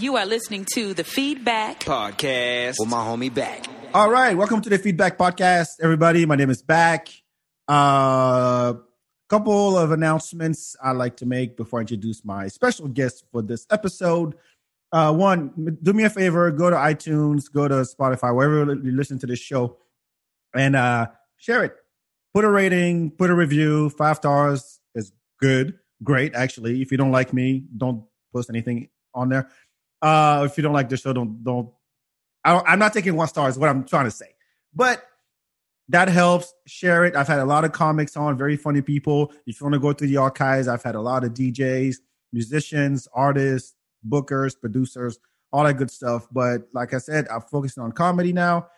You are listening to the FeedBak Podcast with my homie Bak. All right, welcome to the FeedBak Podcast, everybody. My name is Bak. Uh, couple of announcements I'd like to make before I introduce my special guest for this episode. Uh, one, do me a favor, go to iTunes, go to Spotify, wherever you listen to this show, and uh, share it. Put a rating, put a review. Five stars is good, great. Actually, if you don't like me, don't post anything on there. Uh, if you don't like the show, don't don't. I, I'm not taking one star. Is what I'm trying to say, but that helps. Share it. I've had a lot of comics on, very funny people. If you want to go through the archives, I've had a lot of DJs, musicians, artists, bookers, producers, all that good stuff. But like I said, I'm focusing on comedy now.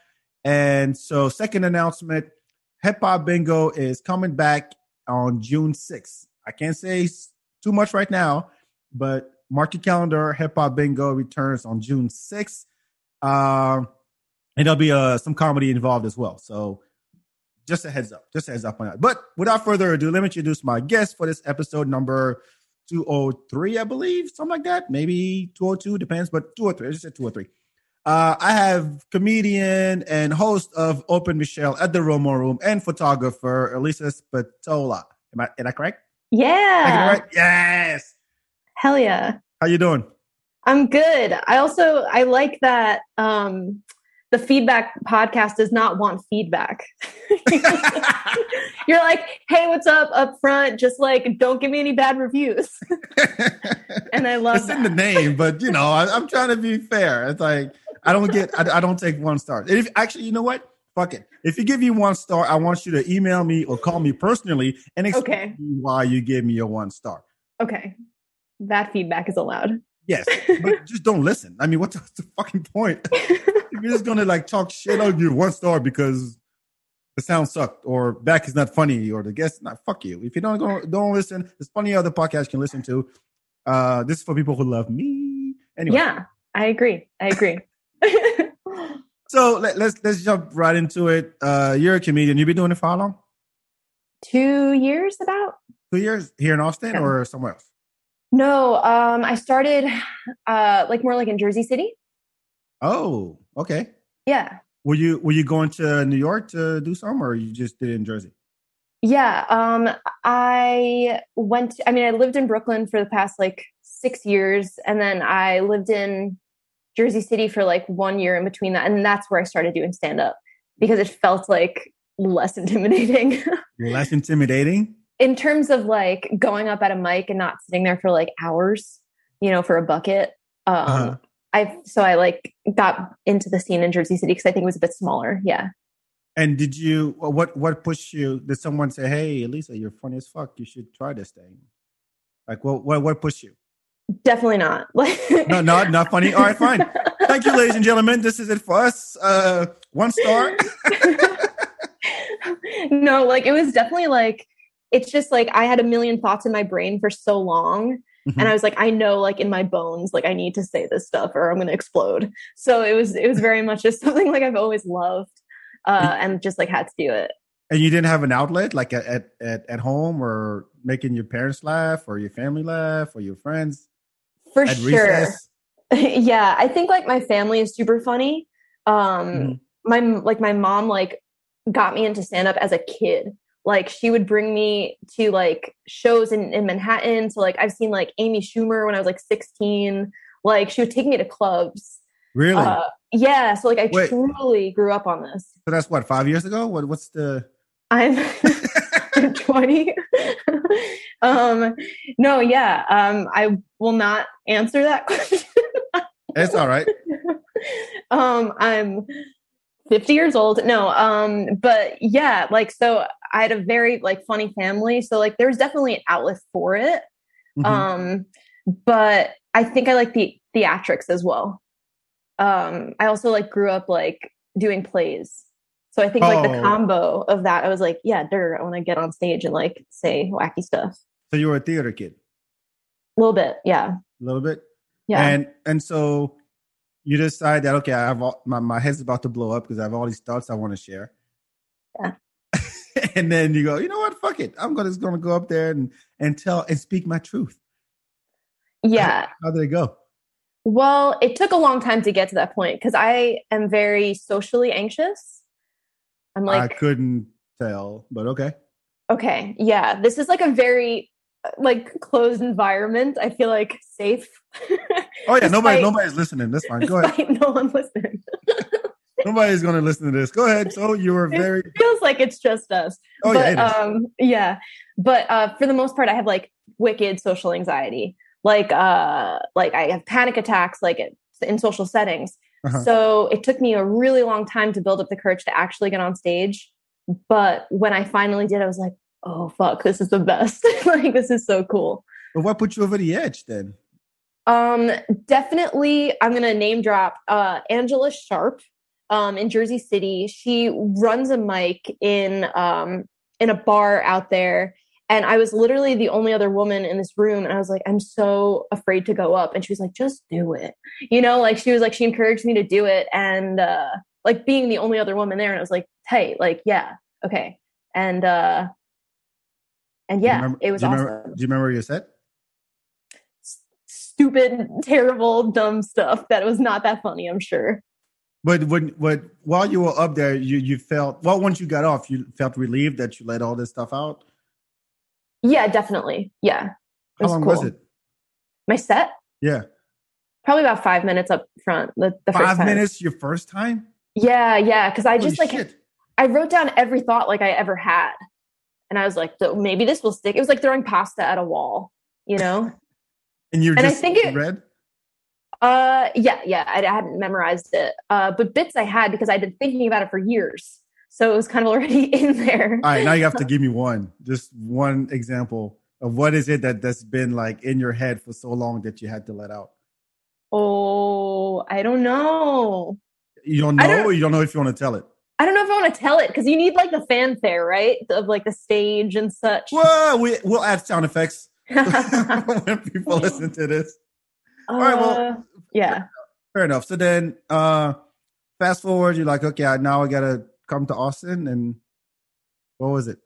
And so, second announcement Hip Hop Bingo is coming back on June 6th. I can't say too much right now, but mark your calendar. Hip Hop Bingo returns on June 6th. Um, and there'll be uh, some comedy involved as well. So just a heads up, just a heads up on that. But without further ado, let me introduce my guest for this episode number 203, I believe, something like that. Maybe 202, depends, but 203. I just said 203. Uh, I have comedian and host of Open Michelle at the Romo Room and photographer Alyssa Spatola. Am I, am I correct? Yeah. Right? Yes. Hell yeah. How you doing? I'm good. I also I like that um the FeedBak podcast does not want feedback. You're like, hey, what's up up front? Just like, don't give me any bad reviews. and I love it's that. in the name, but you know, I, am trying to be fair. It's like I don't get, I, I don't take one star. If actually, you know what? Fuck it. If you give me one star, I want you to email me or call me personally and explain Okay. why you gave me a one star. Okay. That feedback is allowed. Yes, but just don't listen. I mean, what's the, fucking point? if you're just gonna like talk shit on you one star because the sound sucked or Bak is not funny or the guest not fuck you. If you don't go, don't listen, there's plenty of other podcasts you can listen to. Uh, this is for people who love me. Anyway, Yeah, I agree. I agree. so let, let's let's jump right into it. Uh, you're a comedian. You've been doing it for how long? Two years about? Two years here in Austin Yeah. or somewhere else? No, um, I started uh like more like in Jersey City. Oh, okay. Yeah. Were you were you going to New York to do some, or you just did it in Jersey? Yeah, um, I went. To, I mean, I lived in Brooklyn for the past like six years, and then I lived in Jersey City for like one year in between that, and that's where I started doing stand up because it felt like less intimidating Less intimidating. In terms of like going up at a mic and not sitting there for like hours, you know, for a bucket. Um, Uh-huh. I so I like got into the scene in Jersey City because I think it was a bit smaller. Yeah. And did you what what pushed you? Did someone say, "Hey, Alyssa, you're funny as fuck. You should try this thing"? Like, what what what pushed you? Definitely not. Like No, not not funny. All right, fine. Thank you, ladies and gentlemen. This is it for us. Uh, one star. no, like it was definitely like it's just like I had a million thoughts in my brain for so long. Mm-hmm. And I was like, I know like in my bones, like I need to say this stuff or I'm gonna explode. So it was it was very much just something like I've always loved. Uh and just like had to do it. and you didn't have an outlet, like at, at at home, or making your parents laugh, or your family laugh, or your friends For at sure. yeah. I think like my family is super funny. Um Mhm. my like my mom like got me into stand up as a kid. Like she would bring me to like shows in, in Manhattan. So like I've seen like Amy Schumer when I was like 16. Like she would take me to clubs. Really? Uh, yeah. So like I Wait. truly grew up on this. so that's what five years ago. What what's the? I'm I'm 20. um no, yeah. Um I will not answer that question. It's all right. um i'm 50 years old. No um but yeah like so i had a very like funny family. So like there's definitely an outlet for it. Mhm. um but i think i like the theatrics as well. Um i also like grew up like doing plays. So i think like the Oh. combo of that i was like yeah dirt i want to get on stage and like say wacky stuff. So you were a theater kid, a little bit yeah. A little bit. yeah. And and so you decide that okay, I have all, my my head's about to blow up because I have all these thoughts I want to share. Yeah. and then you go, you know what? Fuck it. I'm gonna just gonna go up there and and tell and speak my truth. yeah How did it go? Well, it took a long time to get to that point because I am very socially anxious. I'm like, I couldn't tell, but okay. okay, yeah, this is like a very like closed environment. I feel like safe. Oh yeah, nobody nobody's listening. That's fine. Go ahead. no one listening. Nobody's gonna listen to this. Go ahead. So you were very It feels like it's just us. Oh but, yeah, um, yeah. But uh, for the most part, I have like wicked social anxiety. Like, uh, like I have panic attacks, like in social settings. Uh-huh. So it took me a really long time to build up the courage to actually get on stage. But when I finally did, I was like, "Oh fuck, this is the best! like, this is so cool." But what put you over the edge then? Um, definitely, I'm gonna name drop uh, Angela Sharp um, in Jersey City. She runs a mic in um, in a bar out there, and I was literally the only other woman in this room, and I was like, I'm so afraid to go up, and she was like, just do it, you know, like she was like, she encouraged me to do it, and uh, like being the only other woman there, and I was like, hey, like yeah, okay, and uh, and yeah, remember- it was do you awesome remember, do you remember your set? stupid, terrible, dumb stuff that was not that funny, I'm sure. But when, but while you were up there, you you felt well. Once you got off, you felt relieved that you let all this stuff out. Yeah, definitely. Yeah. How was long cool. was it? My set? Yeah, Probably about five minutes up front. The, the first five minutes. Your first time. Yeah, yeah. Cause I Holy just like shit. I wrote down every thought like I ever had. And I was like, "So maybe this will stick. It was like throwing pasta at a wall, you know? and you and I just think it- read. uh yeah, yeah. I, I hadn't memorized it. Uh but bits I had because I'd been thinking about it for years. So it was kind of already in there. All right, now you have to give me one, just one example of what is it that that's been like in your head for so long that you had to let out. Oh, I don't know. You don't know, don't- or you don't know if you want to tell it. I don't know if I want to tell it because you need like the fanfare, right? Of like the stage and such. Well, we we'll add sound effects when people listen to this. All right, well- yeah. Fair enough. So then, uh fast forward, you're like, okay, now I gotta come to Austin, and what was it?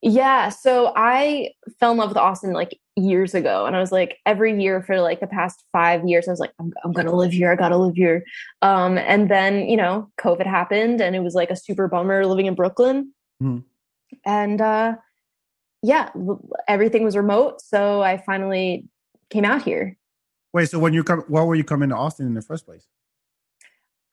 Yeah. So I fell in love with Austin like years ago. And I was like, every year for like the past five years, I was like, I'm, I'm to live here. I got to live here. Um, and then, you know, COVID happened and it was like a super bummer living in Brooklyn. Mhm. And uh, yeah, everything was remote. So I finally came out here. Wait, so when you come, why were you coming to Austin in the first place?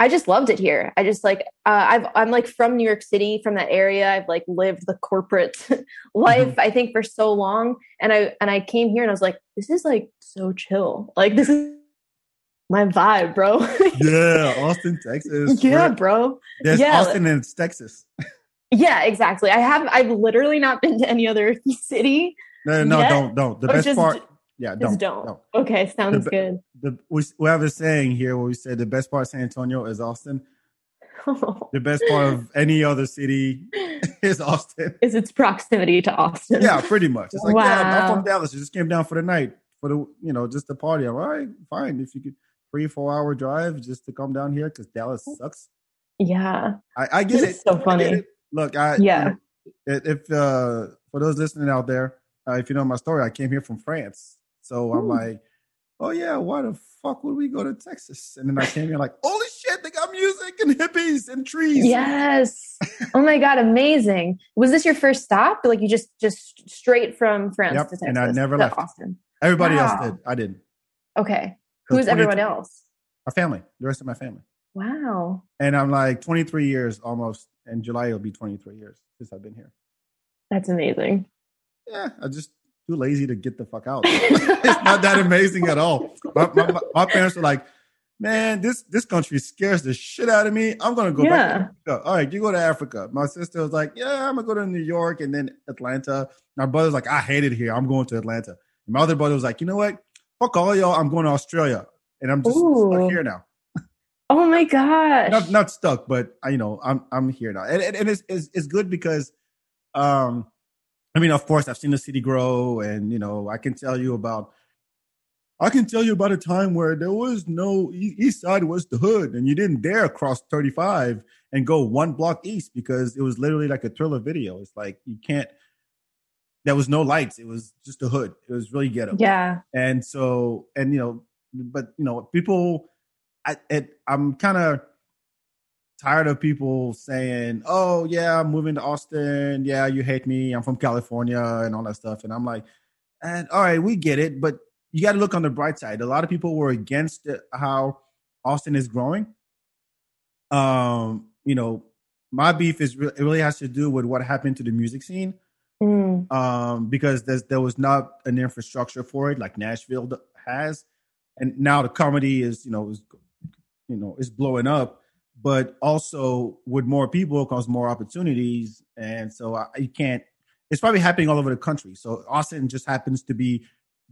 I just loved it here. I just like uh, I've I'm like from New York City, from that area. I've like lived the corporate life, I think, for so long, and I and I came here and I was like, this is like so chill. Like this is my vibe, bro. Yeah, Austin, Texas. yeah, bro. There's yeah, Austin and it's Texas. Yeah, exactly. I have I've literally not been to any other city. No, no, don't, don't. The best just- part, yeah, Just don't, don't. Okay, sounds The- good. The we, we have a saying here where we say the best part of San Antonio is Austin. The best part of any other city is Austin. is its proximity to Austin. Yeah, pretty much. It's like, yeah, I'm from Dallas. I just came down for the night for the, you know, just the party. I'm all right, fine. If you could three, four hour drive just to come down here because Dallas sucks. Yeah. I, I get it. so I funny. it. Look, I Yeah. If if, uh, for those listening out there, uh, if you know my story, I came here from France, so I'm Ooh. like, oh yeah, why the fuck would we go to Texas? And then I came here like, holy shit, they got music and hippies and trees. Yes. oh my god, amazing. Was this your first stop? Like you just just straight from France Yep, to Texas? and I never left. Austin. Everybody Wow. else did. I didn't. Okay. Who's everyone else? My family, the rest of my family. Wow. And I'm like 23 years almost. In July, it'll be 23 years since I've been here. That's amazing. Yeah, I just too lazy to get the fuck out. it's not that amazing at all. My, my, my- parents were like, "Man, this this country scares the shit out of me. I'm gonna go back Yeah. to Africa. All right, you go to Africa." My sister was like, "Yeah, I'm gonna go to New York and then Atlanta." My brother's like, "I hate it here. I'm going to Atlanta." And my other brother was like, "You know what? Fuck all y'all. I'm going to Australia, and I'm just Ooh. stuck here now. Oh my gosh. Not not stuck, but I, you know, I'm I'm here now, and, and, and it's, it's it's good because, um, I mean, of course, I've seen the city grow, and you know, I can tell you about. I can tell you about a time where there was no east side was the hood, and you didn't dare cross 35 and go one block east because it was literally like a thriller video. It's like you can't. There was no lights. It was just a hood. It was really ghetto. yeah. And so, and you know, but you know, people. I, it, I'm kind of tired of people saying, "Oh yeah, I'm moving to Austin. Yeah, you hate me. I'm from California and all that stuff." And I'm like, "And all right, we get it, but you got to look on the bright side. A lot of people were against how Austin is growing. Um, you know, my beef is re- it really has to do with what happened to the music scene. Mm. Um, because there's there was not an infrastructure for it like Nashville has, and now the comedy is you know is you know is blowing up but also with more people comes more opportunities. And so I, you can't it's probably happening all over the country. So austin just happens to be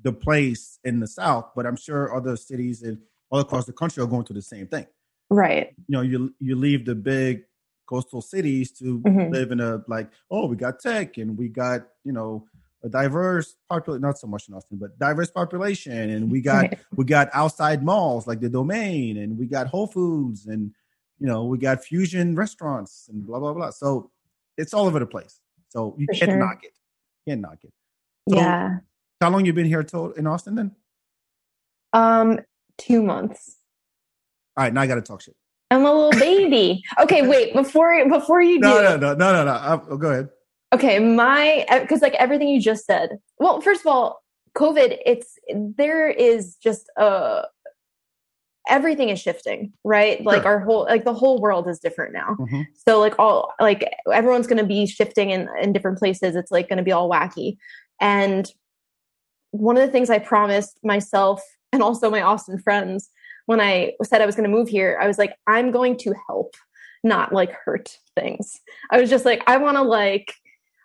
the place in the south but i'm sure other cities and all across the country are going through the same thing. Right. You know you you leave the big coastal cities to mm-hmm. live in a like oh we got tech and we got you know a diverse population not so much in austin but diverse population. And we got right. we got outside malls like the domain and we got whole foods and you know, we got fusion restaurants and blah blah blah. So it's all over the place. So you For can't sure. knock it. Can't knock it. So yeah. How long you been here to, in Austin then? Um, two months. All right, now I got to talk shit. I'm a little baby. okay, wait before before you do. No, no, no, no, no, no. I'll, oh, go ahead. Okay, my because like everything you just said. Well, first of all, COVID. It's there is just a everything is shifting right like sure. our whole like the whole world is different now mm-hmm. so like all like everyone's going to be shifting in in different places it's like going to be all wacky and one of the things i promised myself and also my austin friends when i said i was going to move here i was like i'm going to help not like hurt things i was just like i want to like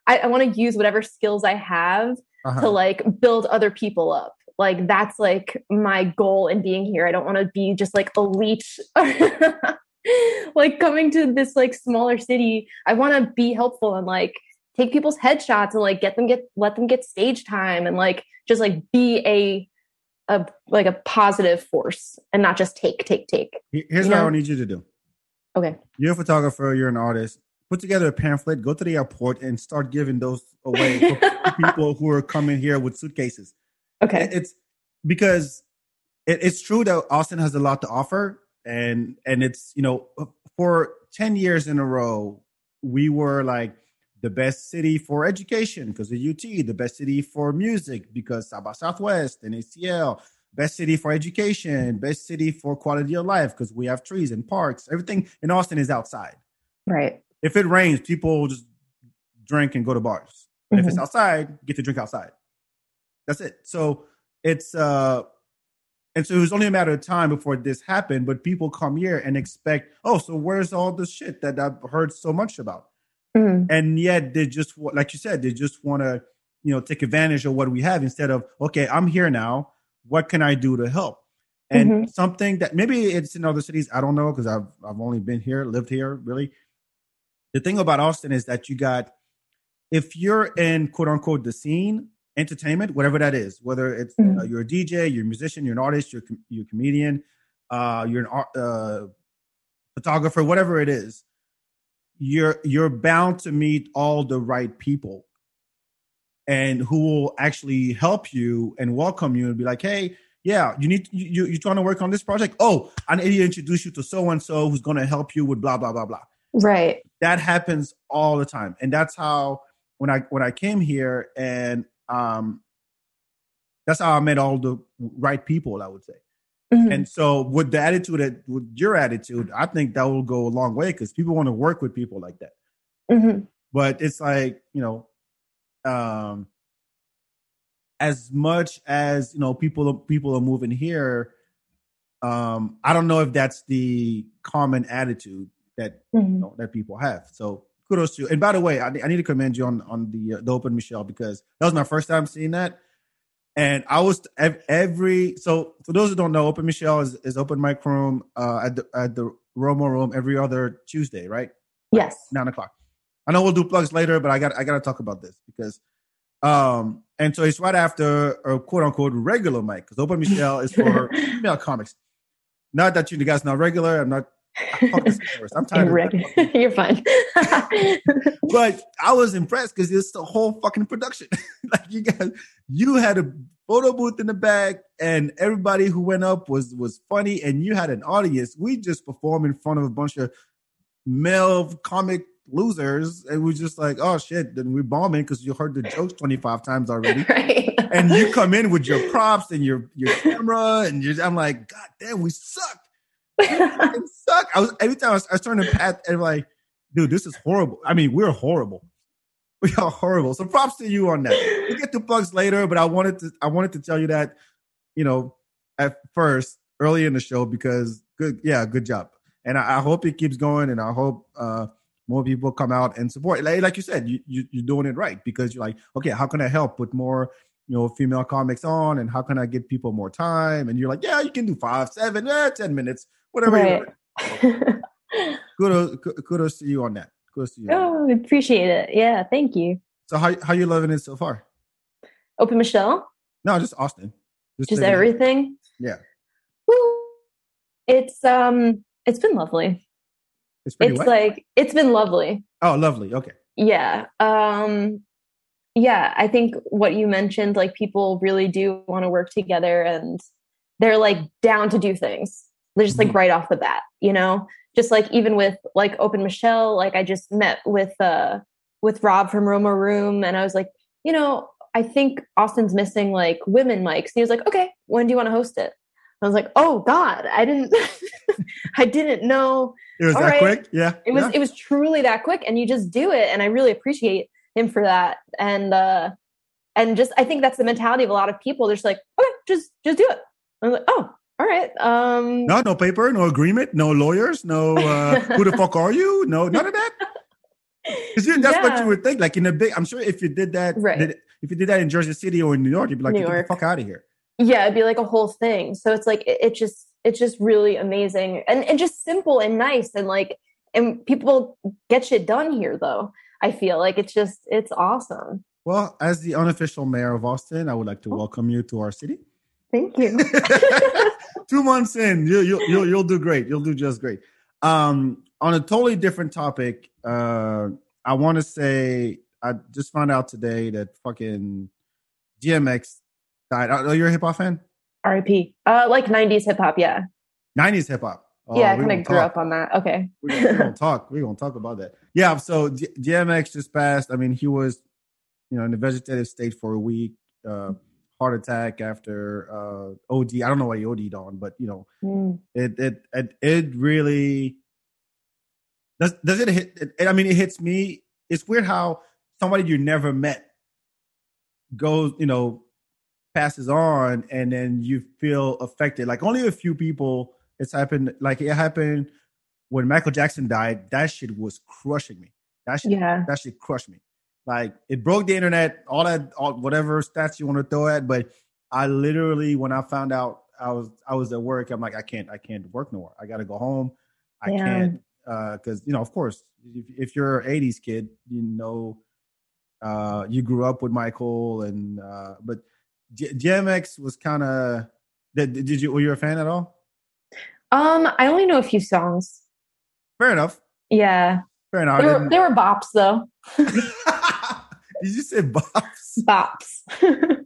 i, I want to use whatever skills i have uh-huh. to like build other people up like that's like my goal in being here. I don't want to be just like a leech like coming to this like smaller city. I want to be helpful and like take people's headshots and like get them get let them get stage time and like just like be a a like a positive force and not just take take take. Here's what know? I need you to do. Okay. You're a photographer, you're an artist. Put together a pamphlet, go to the airport and start giving those away for people who are coming here with suitcases. Okay. It's because it, it's true that Austin has a lot to offer, and and it's you know for ten years in a row we were like the best city for education because of UT, the best city for music because by Southwest and ACL, best city for education, best city for quality of life because we have trees and parks. Everything in Austin is outside. Right. If it rains, people just drink and go to bars. But mm-hmm. if it's mm-hmm. outside, get to drink outside. That's it. So it's uh and so it was only a matter of time before this happened, but people come here and expect, oh, so where's all the shit that I've heard so much about? Mm-hmm. And yet they just, like you said, they just want to, you know, take advantage of what we have instead of, okay, I'm here now. What can I do to help? And mm-hmm. something that maybe it's in other cities, I don't know, because I've I've only been here, lived here, really. The thing about Austin is that you got, if you're in quote unquote the scene, entertainment, whatever that is, whether it's uh, mm-hmm. uh, you're a DJ, you're a musician, you're an artist, you're, you're a comedian, uh, you're an art, uh, photographer, whatever it is, you're you're bound to meet all the right people, and who will actually help you and welcome you and be like, hey. Yeah, you need you you're trying to work on this project. Oh, I need to introduce you to so and so who's going to help you with blah blah blah blah. Right. That happens all the time, and that's how when I when I came here and um, that's how I met all the right people, I would say. Mm-hmm. And so, with the attitude that, with your attitude, I think that will go a long way because people want to work with people like that. Mm-hmm. But it's like you know, um, as much as you know, people people are moving here. Um, I don't know if that's the common attitude that mm-hmm. you know, that people have. So kudos to you. And by the way, I, I need to commend you on on the uh, the Open Michelle because that was my first time seeing that. And I was every so for those who don't know, Open Michelle is, is open mic room uh, at the at the Romo room every other Tuesday, right? Yes, nine o'clock. I know we'll do plugs later, but I got I got to talk about this because um and so it's right after a quote unquote regular mic because Open Michelle is for female comics. Not that you guys not regular. I'm not I'm tired. You're fine. but I was impressed because it's the whole fucking production. like you guys, you had a photo booth in the back, and everybody who went up was was funny, and you had an audience. We just performed in front of a bunch of male comic losers, and we're just like, oh shit, then we're bombing because you heard the jokes twenty five times already, right. and you come in with your props and your your camera, and you're, I'm like, god damn, we suck. It suck. I was every time I was, I was turning to Pat and like, dude, this is horrible. I mean, we're horrible. We are horrible. So props to you on that. We'll get to plugs later, but I wanted to I wanted to tell you that, you know, at first, early in the show, because good, yeah, good job. And I, I hope it keeps going and I hope uh more people come out and support. Like, like you said, you, you you're doing it right because you're like, okay, how can I help put more you know female comics on and how can I get people more time? And you're like, yeah, you can do five, seven, eh, ten minutes, whatever. Right. kudos, kudos to you on that. Kudos to you. oh, I appreciate it. Yeah, thank you. So how how you loving it so far? Open Michelle? No, just Austin. Just everything? Yeah. Woo. It's um it's been lovely. It's, it's like it's been lovely. Oh, lovely. Okay. Yeah. Um yeah, I think what you mentioned like people really do want to work together and they're like down to do things. Just like Mhm. right off the bat, you know? Just like even with like Open Michelle, like I just met with uh with Rob from Roma Room and I was like, you know, I think Austin's missing like women mics. And he was like, okay, when do you want to host it? I was like, oh God, I didn't I didn't know It was All that right. quick. Yeah. it was yeah. it was truly that quick and you just do it and i really appreciate him for that and uh and just i think that's the mentality of a lot of people they're just like okay just just do it i'm like oh all right um no, no paper, no agreement, no lawyers, no. Uh, who the fuck are you? No, none of that. Because that's what you would think. Like in a big, I'm sure if you did that, Right. did- if you did that in Jersey City or in New York, you'd be like, New get York. the fuck out of here. yeah it'd be like a whole thing so it's like it, it just it's just really amazing and and just simple and nice and like and people get shit done here though i feel like it's just it's awesome Well, as the unofficial mayor of Austin, I would like to Oh. welcome you to our city. thank you Two months in, you, you, you'll you'll do great. You'll do just great. Um, on a totally different topic, uh, I want to say I just found out today that fucking DMX died. Are you a hip hop fan? rip uh like 90s hip-hop yeah Nineties hip hop. Oh, yeah i we kind of grew talk. up on that okay We're gonna, we're gonna talk. We're gonna talk about that. Yeah. So D- DMX just passed. I mean, he was, you know, in a vegetative state for a week. Uh, heart attack after uh, OD. I don't know what he OD'd on, but you know, Mm. it it it, it really does. Does it hit? It, I mean, it hits me. It's weird how somebody you never met goes, you know, passes on, and then you feel affected. Like only a few people. It's happened. Like it happened when Michael Jackson died. That shit was crushing me. That shit yeah that shit crushed me. Like it broke the internet, all that, all, whatever stats you want to throw at. But I literally, when I found out, I was I was at work. I'm like, I can't, I can't work no more. I got to go home. I Yeah. can't because you know, of course, if, if you're an '80s kid, you know, uh, you grew up with Michael, and uh, but D- DMX was kind of. Did, did you were you a fan at all? Um, I only know a few songs. Fair enough. Yeah, Fair enough. they were, they were bops though. did you say bops? Bops.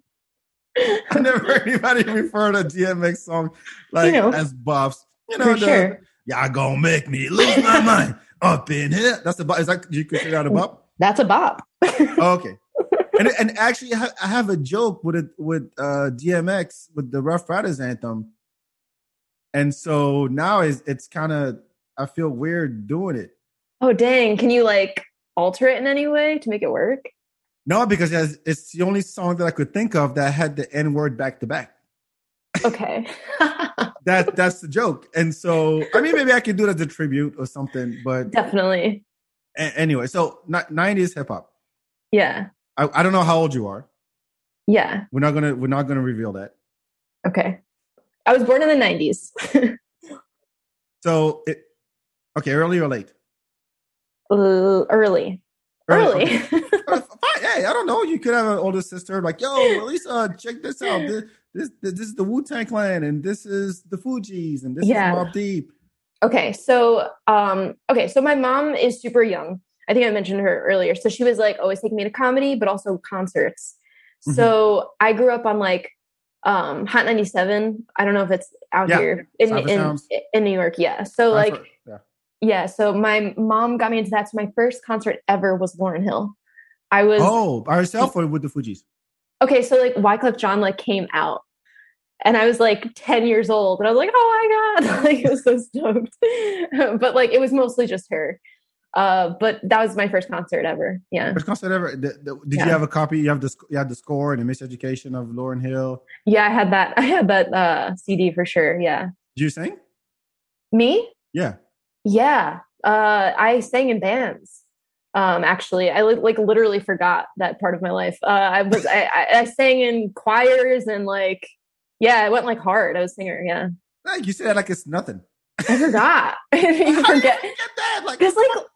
I never heard anybody refer to DMX song like You know. as bops. You know, the, sure. y'all gonna make me lose my mind up in here. That's the bop. Is that you consider that a bop? That's a bop. Oh, okay. And and actually, I I have a joke with it with uh, DMX with the Ruff Ryders anthem, and so now it's it's kind of I feel weird doing it. oh dang! Can you like alter it in any way to make it work? No, because it's, the only song that I could think of that had the N word back to back. Okay. That that's the joke. And so I mean, maybe I could do it as a tribute or something. But Definitely. a- anyway, so nineties hip hop. Yeah. I, I don't know how old you are. Yeah. We're not gonna we're not gonna reveal that. Okay. I was born in the nineties. So it okay, early or late? Early. Early. okay. Fine. Hey, I don't know. You could have an older sister like, yo, Lisa, check this out. This this, this is the Wu Tang Clan, and this is the Fugees, and this Yeah. is Mobb Deep. Okay, so um okay, so my mom is super young. I think I mentioned her earlier. So she was like always taking me to comedy, but also concerts. Mhm. So I grew up on like um Hot 97. I don't know if it's out Yeah. here in, in in New York. Yeah. So like yeah. yeah, so my mom got me into that. So my first concert ever was Lauryn Hill. I was Oh, by herself or with the Fugees? okay, so like Wyclef Jean like came out. And I was like 10 years old, and I was like, oh my God. like, I was so stoked. but like, it was mostly just her. Uh, but that was my first concert ever. Yeah. First concert ever. The, the, did Yeah. you have a copy? You have the you had the score and the miseducation of Lauryn Hill. Yeah, I had that. I had that uh, CD for sure. Yeah. Did you sing? Me? Yeah. Yeah. Uh, I sang in bands. Um, actually, I li- like literally forgot that part of my life. Uh, I was I, I, I sang in choirs and like yeah, I went like hard. I was a singer. Yeah, Like you said, like it's nothing. I forgot. you How do you forget that? Like, because like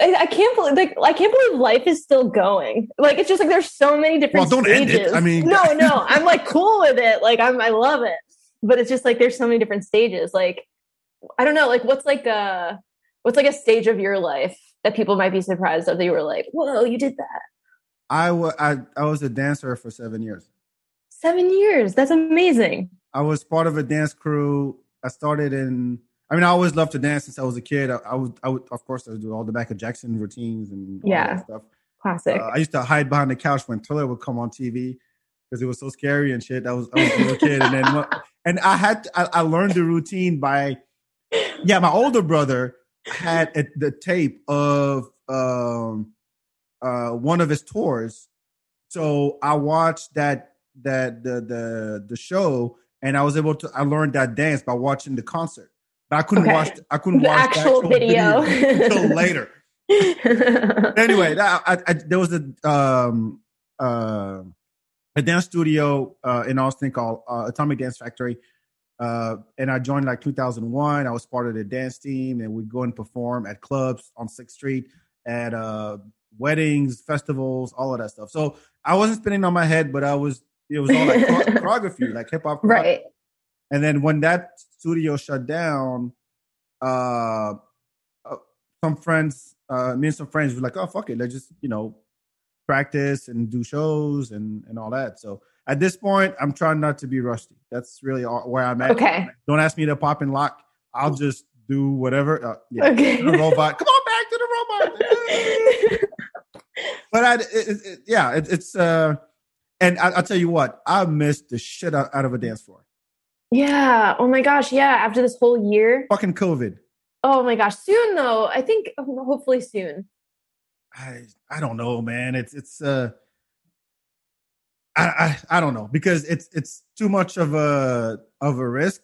I, I can't believe like I can't believe life is still going. Like it's just like there's so many different. Well, don't end it. I mean- no, no, I'm like cool with it. Like I'm, I love it. But it's just like there's so many different stages. Like I don't know. Like what's like a what's like a stage of your life that people might be surprised of that you were like, whoa, you did that. I wa- I I was a dancer for seven years. Seven years. That's amazing. I was part of a dance crew. I started in. I mean, I always loved to dance since I was a kid. I, I would, I would, of course, I would do all the Michael Jackson routines and all Yeah. that stuff. Classic. Uh, I used to hide behind the couch when Thriller would come on TV because it was so scary and shit. I was, I was a little kid, and then and I had to, I, I learned the routine by yeah. My older brother had a, the tape of um uh one of his tours, so I watched that that the the the show, and I was able to I learned that dance by watching the concert. But I couldn't Okay. watch I couldn't The watch the actual video. until later anyway, that, I, I, there was a um uh, a dance studio uh, in Austin called uh, Atomic Dance Factory, uh, and I joined like 2001. I was part of the dance team, and we'd go and perform at clubs on Sixth Street, at uh, weddings, festivals, all of that stuff. So I wasn't spinning on my head, but I was. It was all like choreography, like hip hop, right. and then when that studio shut down, uh, uh some friends, uh, me and some friends were like, "Oh fuck it, let's just you know practice and do shows and and all that." So at this point, I'm trying not to be rusty. That's really all, where I'm at. Okay. Don't ask me to pop and lock. I'll just do whatever. Uh, yeah, Okay. the robot. Come on back to the robot. but I, it, it, yeah, it, it's uh, and I, I'll tell you what, I missed the shit out, out of a dance floor. yeah. Oh my gosh. Yeah. After this whole year. Fucking COVID. Oh my gosh. Soon though. I think hopefully soon. I I don't know, man. It's it's uh I, I I don't know because it's it's too much of a of a risk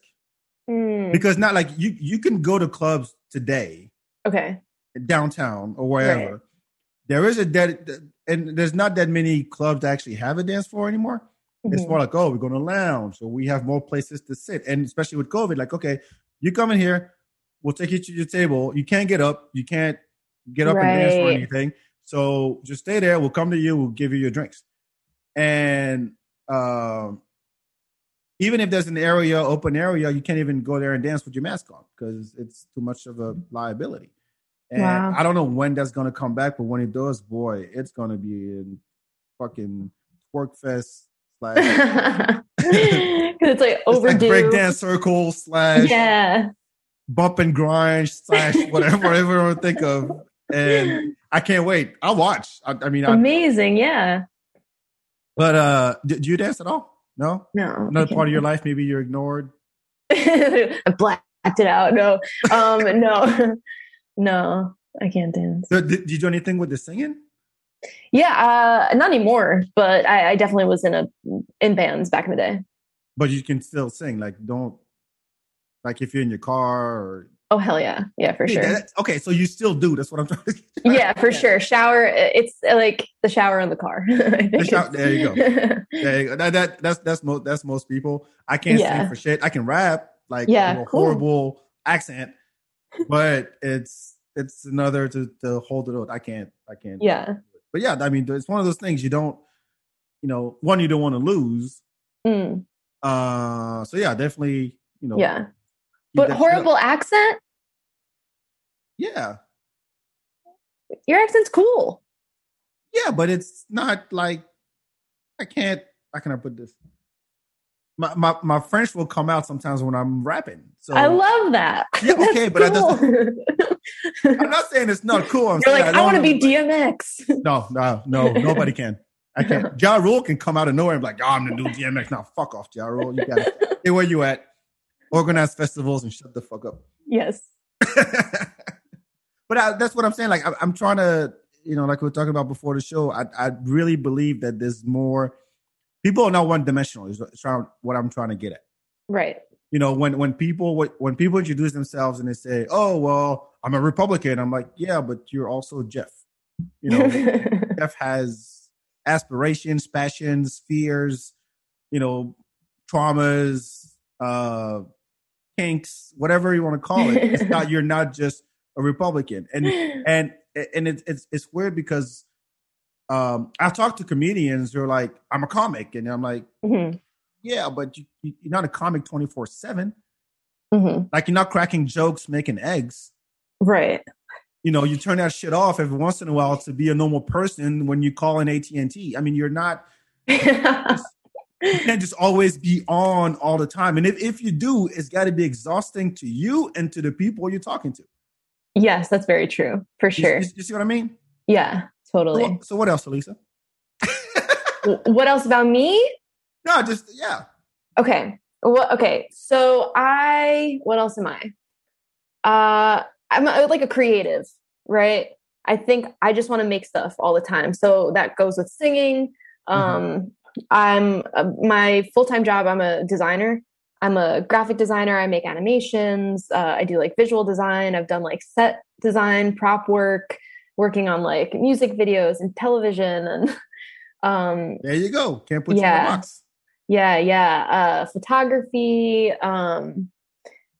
Mm, because not like you you can go to clubs today okay. downtown or wherever. There is a dead and there's not that many clubs that actually have a dance floor anymore. It's Mhm. more like, oh, we're going to lounge, so we have more places to sit. And especially with COVID, like, okay, you come in here, we'll take you to your table. You can't get up, you can't get up and dance or anything. So just stay there. We'll come to you. We'll give you your drinks. And um, even if there's an area, open area, you can't even go there and dance with your mask on because it's too much of a liability. And Wow. I don't know when that's going to come back, but when it does, boy, it's going to be in fucking twerk fest slash Because it's like it's like overdue. breakdance circle slash Yeah. bump and grind slash whatever whatever I think of. And I can't wait. I'll watch. I, I mean, I, Amazing. Yeah. But uh, do, do you dance at all? No, No. another part of your life maybe you're ignored. I blacked it out. No. Um, no. no. I can't dance. Did, did you do anything with the singing? Yeah, uh, not anymore, but I, I definitely was in a in bands back in the day. But you can still sing. Like, don't like if you're in your car or Oh hell yeah, yeah for sure. that- okay, so you still do. That's what I'm trying to. Yeah, for sure. Shower. It's uh, like the shower in the car. The shower- there you go. There you go. That, that that's that's most that's most people. I can't Yeah. sing for shit. I can rap like Yeah, a cool. horrible accent, but it's it's another to to hold it out. I can't. I can't. yeah. But yeah, I mean, it's one of those things you don't. You know, one you don't want to lose. Mm, Uh, so yeah, definitely. You know. yeah. But horrible accent. Yeah, Your accent's cool. yeah, but it's not like I can't. How can I put this? my, my, my French will come out sometimes when I'm rapping. So I love that. Yeah, okay, but cool. I'm not saying it's not cool. I'm You're like, I, I want to be DMX. No, no, no, nobody can. I can't. Ja Rule can come out of nowhere and be like, oh, I'm the new DMX. Now, fuck off, Ja Rule. You got to stay where you at. Organize festivals and shut the fuck up. Yes. But I, that's what I'm saying. Like, I, I'm trying to, you know, like we were talking about before the show, I, I really believe that there's more. People are not one dimensional. Is what I'm trying to get at. Right. You know, when when people when people introduce themselves and they say, "Oh, well, I'm a Republican," I'm like, "Yeah, but you're also Jeff." You know, Jeff has aspirations, passions, fears, you know, traumas, uh, kinks, whatever you want to call it. It's not you're not just a Republican, and and and it's it's it's weird because um, I've talked to comedians who are like, I'm a comic, and I'm like, mm-hmm. yeah, but you, you're not a comic twenty four seven. Mm-hmm. Like you're not cracking jokes, making eggs, right? you know, you turn that shit off every once in a while to be a normal person when you call an AT and T. I mean, you're not. you can't just always be on all the time. And if, if you do, it's got to be exhausting to you and to the people you're talking to. Yes, that's very true for sure. You, you see what I mean? Yeah, totally. So, so what else, Alyssa? what else about me? No, just yeah. Okay. Well, okay. So I, what else am I? Uh, I'm a, like a creative, right? I think I just want to make stuff all the time. So that goes with singing. Mm-hmm. Um, mm-hmm. I'm uh, my full time job. I'm a designer. I'm a graphic designer. I make animations. Uh, I do like visual design. I've done like set design, prop work, working on like music videos and television. And um, there you go. Can't put yeah, you in a box. Yeah, yeah. Uh, photography. Um,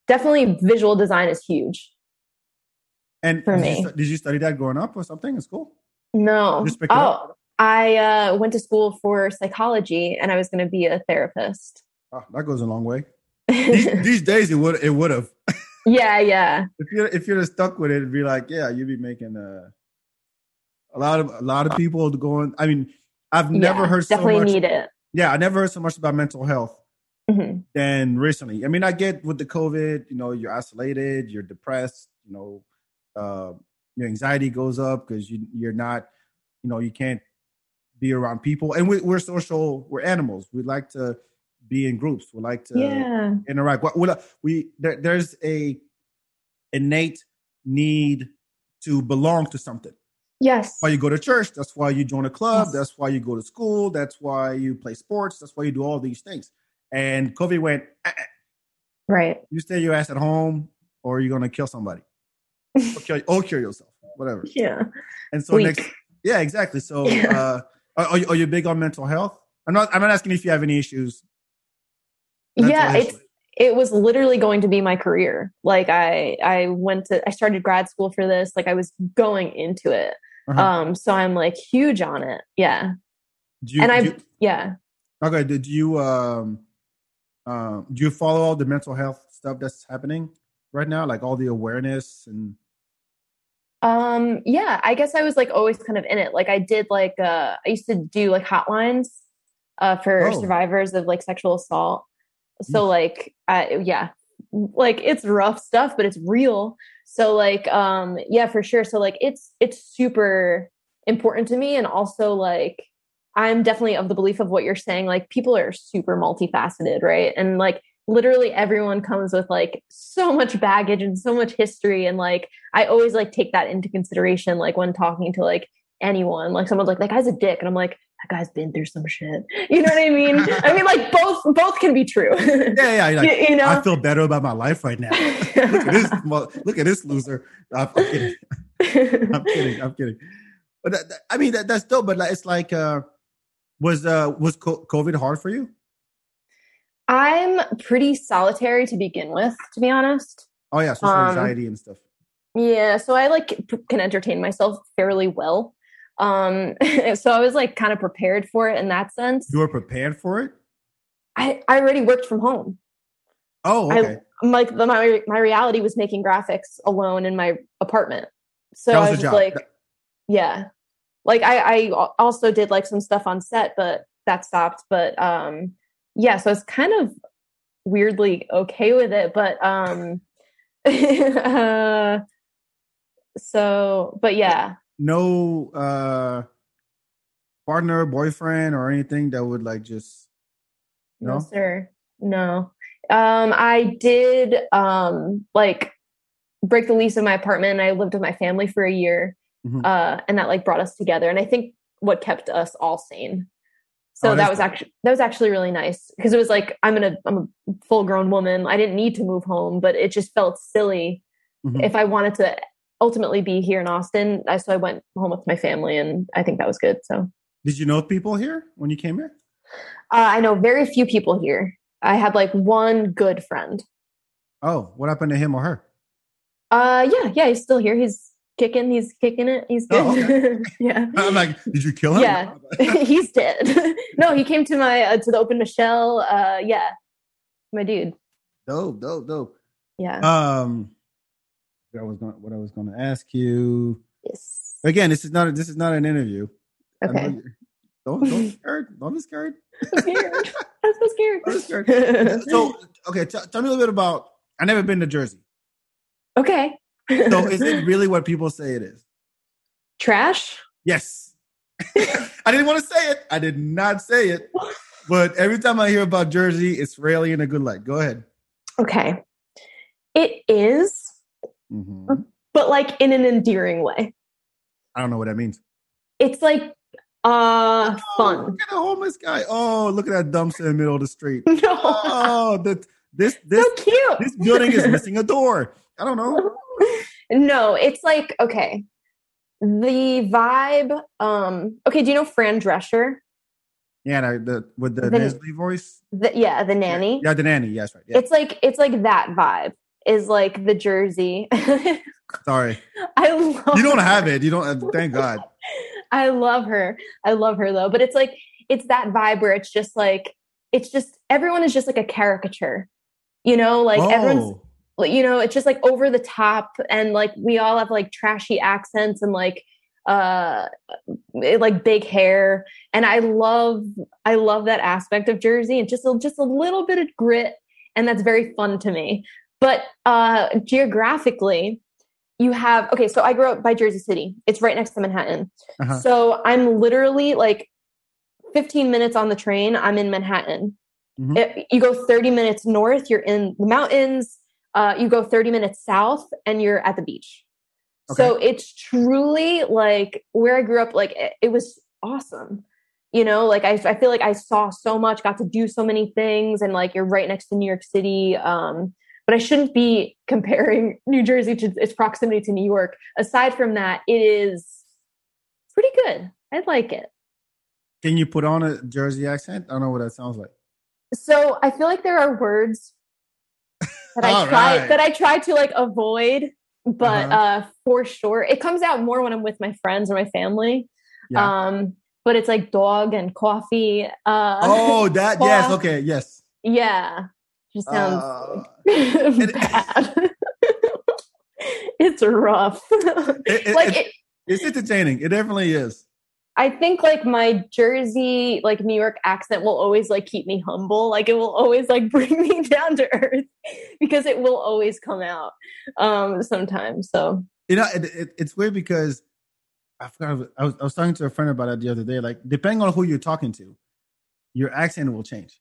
definitely, visual design is huge. And for did me, you, did you study that growing up or something in school? No. oh, I uh, went to school for psychology, and I was going to be a therapist. Oh, that goes a long way. These, these, days, it would it would have. yeah, yeah. If you if you're stuck with it, it'd be like, yeah, you'd be making a uh, a lot of a lot of people going. I mean, I've never yeah, heard so definitely much, need it. Yeah, I never heard so much about mental health mm-hmm. than recently. I mean, I get with the COVID, you know, you're isolated, you're depressed, you know, uh, your anxiety goes up because you you're not, you know, you can't be around people. And we, we're social. We're animals. We like to be in groups. We like to yeah. interact. We, we there, there's a innate need to belong to something. Yes. That's why you go to church. That's why you join a club. Yes. That's why you go to school. That's why you play sports. That's why you do all these things. And COVID went, eh. right. You stay your ass at home or you're going to kill somebody or kill, or kill yourself, whatever. Yeah. And so Weak. next, yeah, exactly. So, yeah. uh, are, are you big on mental health? I'm not. I'm not asking if you have any issues. Yeah, it's it was literally going to be my career. Like I I went to I started grad school for this. Like I was going into it. Uh-huh. Um, so I'm like huge on it. Yeah. You, and I yeah. Okay. Did you um um do you follow all the mental health stuff that's happening right now? Like all the awareness and um, yeah, I guess I was like always kind of in it. Like I did like uh I used to do like hotlines uh for oh. survivors of like sexual assault. So like I yeah, like it's rough stuff, but it's real. So like um yeah, for sure. So like it's it's super important to me and also like I'm definitely of the belief of what you're saying like people are super multifaceted, right? And like literally everyone comes with like so much baggage and so much history and like i always like take that into consideration like when talking to like anyone like someone's like that guy's a dick and i'm like that guy's been through some shit. You know what i mean? I mean like both both can be true. Yeah yeah like, you, you, know? I feel better about my life right now. Look at this look at this loser. I'm kidding. I'm kidding i'm kidding. But that, that, i mean that, that's dope but like, it's like uh was uh was covid hard for you? I'm pretty solitary to begin with, to be honest. Oh yeah, so um, anxiety and stuff. Yeah, so I like can entertain myself fairly well. Um, so I was like kind of prepared for it in that sense. You were prepared for it. I I already worked from home. Oh, okay. I, like the, my my reality was making graphics alone in my apartment. So I was just like, yeah, like I I also did like some stuff on set, but that stopped. But um, yeah, so I was kind of weirdly okay with it, but um, uh, so but yeah, no uh partner, boyfriend, or anything that would like just no, no sir, no. Um, I did um like break the lease of my apartment. I lived with my family for a year, mm-hmm. uh, and that like brought us together. And I think what kept us all sane. So oh, that was actually that was actually really nice because it was like I'm gonna I'm a full grown woman. I didn't need to move home, but it just felt silly mm-hmm. if I wanted to ultimately be here in Austin. I, so I went home with my family, and I think that was good. So did you know people here when you came here? Uh, I know very few people here. I had like one good friend. Oh, what happened to him or her? Uh, yeah, yeah, he's still here. He's kicking. He's kicking it. He's oh, good. Oh, okay. yeah. I'm like, did you kill him? Yeah, he's dead. no, he came to my uh, to the open Michelle. Uh, yeah, my dude. Dope, dope, dope. Yeah. Um, I was going what I was going to ask you. Yes. Again, this is not a, this is not an interview. Okay. Don't don't be scared. Don't be scared. I'm scared. I'm so scared. I'm scared. so okay, t- tell me a little bit about. I never been to Jersey. Okay. so is it really what people say it is? Trash. Yes. I didn't want to say it. I did not say it. But every time I hear about Jersey, it's rarely in a good light. Go ahead. Okay. It is, mm-hmm. but like in an endearing way. I don't know what that means. It's like uh, oh, fun. Look at a homeless guy. Oh, look at that dumpster in the middle of the street. No. Oh, that this this so cute. This building is missing a door. I don't know. no, it's like okay. The vibe. Um. Okay. Do you know Fran Drescher? Yeah, the with the, the Nestle voice. The, yeah, the nanny. Yeah, yeah, the nanny. Yes, right. Yeah. It's like it's like that vibe is like the Jersey. Sorry, I love. You don't have it. You don't. Thank God. I love her. I love her though. But it's like it's that vibe where it's just like it's just everyone is just like a caricature. You know, like oh. everyone's you know, it's just like over the top and like we all have like trashy accents and like uh like big hair and i love i love that aspect of jersey and just a, just a little bit of grit and that's very fun to me but uh geographically you have okay so i grew up by jersey city it's right next to manhattan uh-huh. so i'm literally like 15 minutes on the train i'm in manhattan mm-hmm. it, you go 30 minutes north you're in the mountains uh, you go 30 minutes south and you're at the beach okay. so it's truly like where i grew up like it, it was awesome you know like I, I feel like i saw so much got to do so many things and like you're right next to new york city um, but I shouldn't be comparing New Jersey to its proximity to New York. Aside from that, it is pretty good. I like it. Can you put on a Jersey accent? I don't know what that sounds like. So I feel like there are words that I try right. that I try to like avoid, but uh-huh. uh for sure it comes out more when I'm with my friends or my family. Yeah. Um, but it's like dog and coffee. Uh, oh, that yes, okay, yes. Yeah, just sounds uh, bad. it's rough. It, it, like it, it's entertaining. It definitely is. I think like my Jersey, like New York accent will always like keep me humble. Like it will always like bring me down to earth because it will always come out um sometimes. So you know, it, it, it's weird because I forgot. I was, I was talking to a friend about it the other day. Like depending on who you're talking to, your accent will change.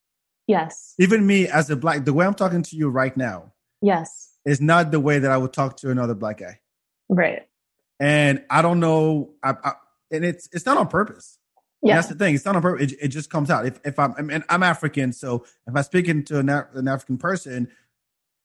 Yes. Even me as a black, the way I'm talking to you right now. Yes. Is not the way that I would talk to another black guy. Right. And I don't know. I, I, and it's it's not on purpose. Yeah. that's the thing. It's not on purpose. It, it just comes out. If if I'm I mean, I'm African, so if I speak into an, an African person,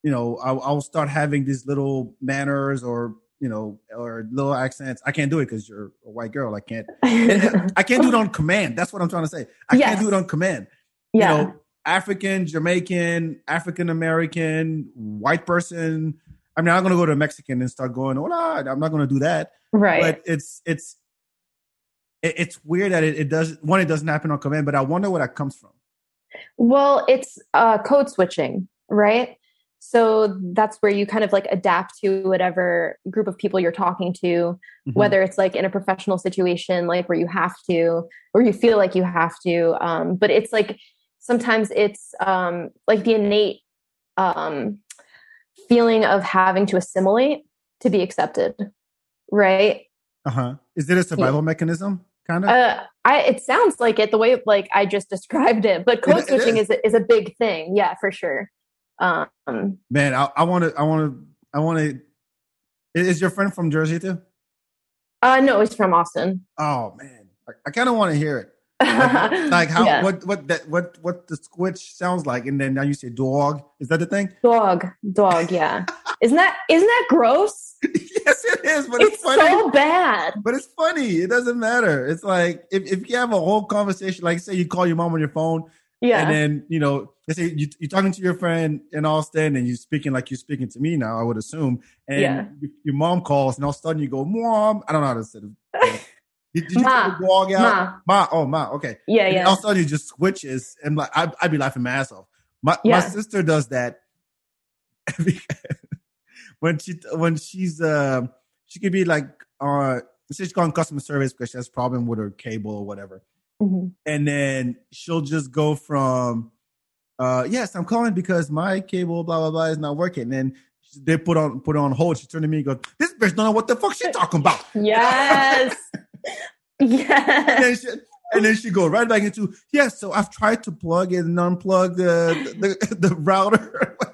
you know, I'll, I'll start having these little manners or you know, or little accents. I can't do it because you're a white girl. I can't. I can't do it on command. That's what I'm trying to say. I yes. can't do it on command. Yeah. You know, African, Jamaican, African American, white person. I mean, I'm not going to go to a Mexican and start going, hola. I'm not going to do that. Right. But it's, it's, it's weird that it, it does, one, it doesn't happen on command, but I wonder where that comes from. Well, it's uh, code switching, right? So that's where you kind of like adapt to whatever group of people you're talking to, mm-hmm. whether it's like in a professional situation, like where you have to, or you feel like you have to. Um, but it's like, sometimes it's um, like the innate um, feeling of having to assimilate to be accepted, right? Uh huh. Is it a survival yeah. mechanism? Kind of. Uh, I it sounds like it the way like I just described it, but code it, switching is. is is a big thing. Yeah, for sure. Um, Man, I want to. I want to. I want to. Is your friend from Jersey too? Uh, no, he's from Austin. Oh man, I, I kind of want to hear it. Uh-huh. Like, like how yeah. what what that what what the squitch sounds like, and then now you say dog. Is that the thing? Dog, dog. Yeah. isn't that isn't that gross? yes, it is. But it's, funny. it's so bad. But it's funny. It doesn't matter. It's like if if you have a whole conversation, like say you call your mom on your phone, yeah, and then you know let's say you, are talking to your friend in Austin and you're speaking like you're speaking to me now, I would assume. And yeah. your mom calls and all of a sudden you go, Mom, I don't know how to say it. Did, did you ma, take the dog out? Ma. ma. Oh, ma. Okay. Yeah, and yeah. All of a sudden, it just switches, and like I, I'd be laughing my ass off. My yeah. my sister does that when she when she's uh she could be like uh she's calling customer service because she has problem with her cable or whatever, mm-hmm. and then she'll just go from uh yes I'm calling because my cable blah blah blah is not working, and then they put on put on hold. She turned to me and goes, "This bitch don't know what the fuck she talking about." Yes. yeah. And then, she, and then she go right back into yes. Yeah, so I've tried to plug it and unplug the the, the router.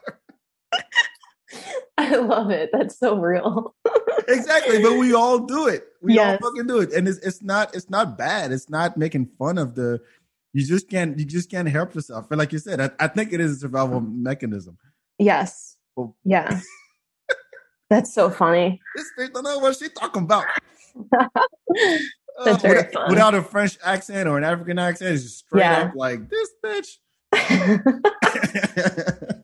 I love it. That's so real. exactly, but we all do it. We yes. all fucking do it, and it's it's not it's not bad. It's not making fun of the. You just can't you just can't help yourself. And like you said, I, I think it is a survival mechanism. Yes. Well, yeah. That's so funny. This bitch don't know what she's talking about. That's very fun. Without a French accent or an African accent, it's just straight yeah. up like this bitch.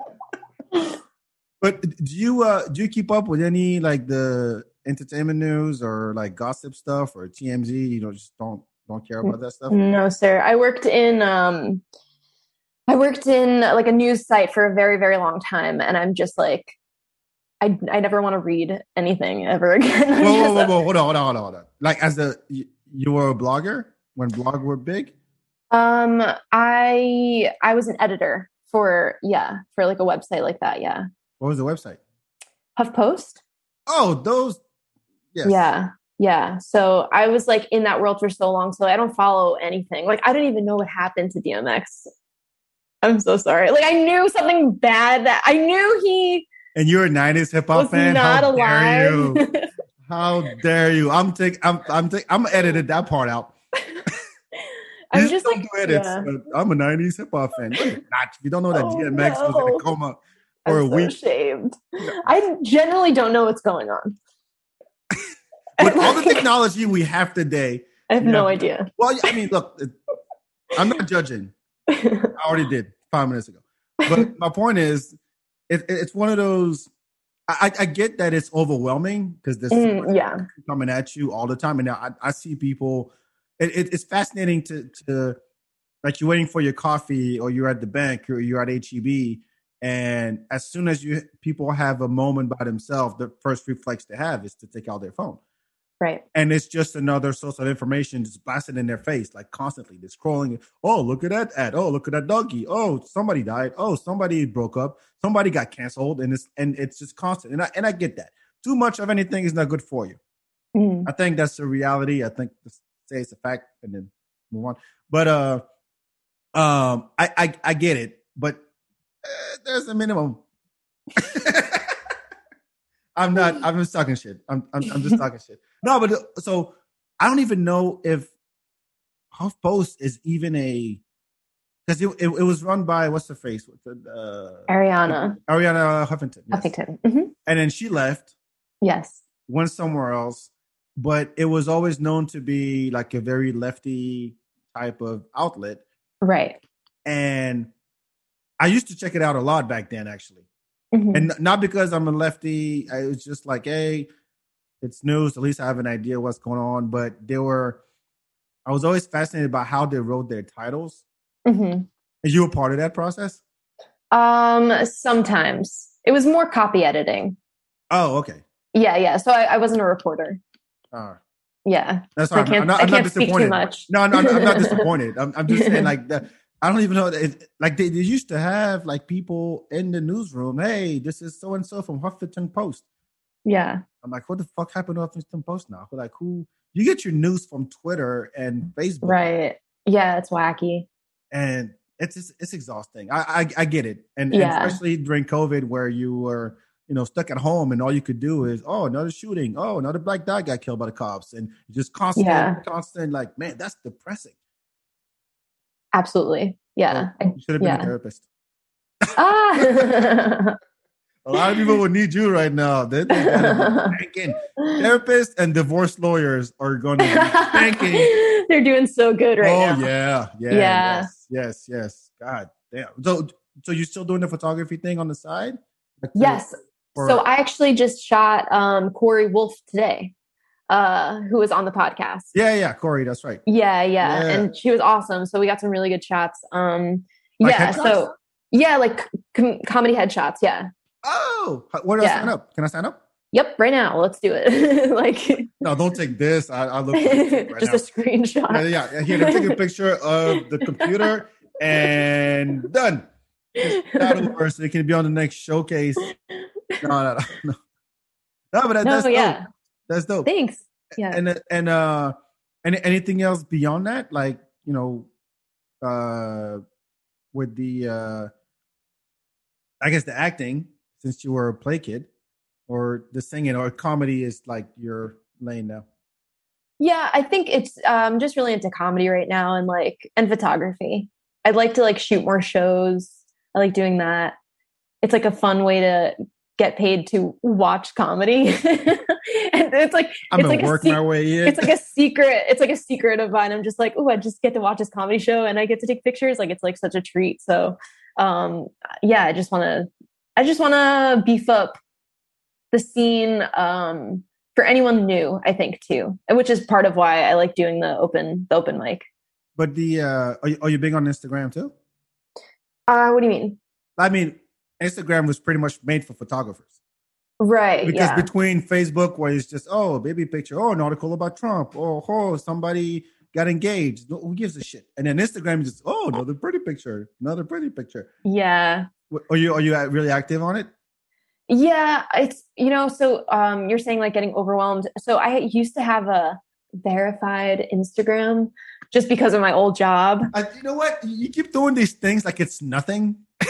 but do you uh do you keep up with any like the entertainment news or like gossip stuff or TMZ? You know, just don't don't care about that stuff. No, sir. I worked in um I worked in like a news site for a very very long time, and I'm just like I, I never want to read anything ever again. whoa, whoa, whoa, whoa, hold on, hold on, hold on, hold on. Like as a you, you were a blogger when blog were big. Um, I I was an editor for yeah for like a website like that. Yeah. What was the website? HuffPost. Oh, those. Yes. Yeah. Yeah. So I was like in that world for so long. So I don't follow anything. Like I didn't even know what happened to DMX. I'm so sorry. Like I knew something bad that I knew he and you're a '90s hip hop fan. Not How alive. Dare you? How dare you? I'm take. I'm. I'm. Take, I'm edited that part out. I'm just like edits, yeah. I'm a '90s hip hop fan. Not, you don't know that oh, DMX no. was in a coma for I'm a so week. Ashamed. I generally don't know what's going on. With all the technology we have today, I have no idea. Well, I mean, look, I'm not judging. I already did five minutes ago. But my point is, it, it's one of those. I, I get that it's overwhelming because this mm, yeah coming at you all the time, and now I, I see people. It, it, it's fascinating to to like you're waiting for your coffee, or you're at the bank, or you're at HEB, and as soon as you people have a moment by themselves, the first reflex they have is to take out their phone. Right. And it's just another source of information just blasted in their face, like constantly. They're scrolling. Oh, look at that ad. Oh, look at that doggy. Oh, somebody died. Oh, somebody broke up. Somebody got canceled. And it's and it's just constant. And I and I get that. Too much of anything is not good for you. Mm-hmm. I think that's the reality. I think say it's a fact and then move on. But uh um I I, I get it, but uh, there's a minimum. I'm not. I'm just talking shit. I'm. I'm, I'm just talking shit. No, but so I don't even know if HuffPost is even a because it, it, it was run by what's the face with the uh, Arianna Arianna Huffington. Yes. Huffington. Mm-hmm. And then she left. Yes. Went somewhere else, but it was always known to be like a very lefty type of outlet. Right. And I used to check it out a lot back then, actually. Mm-hmm. And not because I'm a lefty. I was just like, hey, it's news. At least I have an idea what's going on. But they were, I was always fascinated by how they wrote their titles. Mm-hmm. Is you a part of that process? Um, sometimes it was more copy editing. Oh, okay. Yeah, yeah. So I, I wasn't a reporter. Oh. Yeah. That's fine. I can't, I'm not, I'm not disappointed. No, no, I'm not disappointed. I'm, I'm just saying like that I don't even know. If, like they, they used to have like people in the newsroom. Hey, this is so and so from Huffington Post. Yeah. I'm like, what the fuck happened to Huffington Post now? Like, who you get your news from Twitter and Facebook, right? Yeah, it's wacky, and it's it's, it's exhausting. I, I, I get it, and, yeah. and especially during COVID, where you were you know stuck at home and all you could do is oh another shooting, oh another black guy got killed by the cops, and just constant, yeah. constant like man, that's depressing. Absolutely, yeah. So you should have been yeah. a therapist. ah. A lot of people would need you right now. They, they banking. Therapists and divorce lawyers are going to be banking. They're doing so good right oh, now. Oh yeah, yeah, yeah. Yes, yes, yes. God damn. So, so you're still doing the photography thing on the side? Like yes. So I actually just shot um, Corey Wolf today, uh, who was on the podcast. Yeah, yeah, Corey. That's right. Yeah, yeah, yeah. and she was awesome. So we got some really good shots. Um, like yeah. Headshots? So yeah, like com- comedy headshots. Yeah. Oh, where do yeah. I sign up? Can I sign up? Yep, right now. Let's do it. like, no, don't take this. I, I look right just now. a screenshot. Yeah, yeah. Here, take a picture of the computer and done. That it can be on the next showcase. No, no, no, no. no but that, no, that's yeah. dope. That's dope. Thanks. Yeah. And and uh, any anything else beyond that? Like you know, uh, with the uh, I guess the acting since you were a play kid, or the singing or comedy is like your lane now? Yeah, I think it's um just really into comedy right now and like and photography. I'd like to like shoot more shows. I like doing that. It's like a fun way to get paid to watch comedy. and it's like I'm it's like work se- my way in. It's like a secret. It's like a secret of mine. I'm just like, oh, I just get to watch this comedy show and I get to take pictures. Like it's like such a treat. So um yeah, I just want to I just want to beef up the scene um, for anyone new. I think too, which is part of why I like doing the open the open mic. But the uh, are you, are you big on Instagram too? Uh, what do you mean? I mean, Instagram was pretty much made for photographers. Right. Because yeah. between Facebook, where it's just, oh, baby picture, oh, an article about Trump, oh, oh, somebody got engaged. Who gives a shit? And then Instagram is just, oh, another pretty picture, another pretty picture. Yeah. Are you are you really active on it? Yeah, it's you know, so um you're saying like getting overwhelmed. So I used to have a verified Instagram just because of my old job. Uh, you know what? You keep doing these things like it's nothing.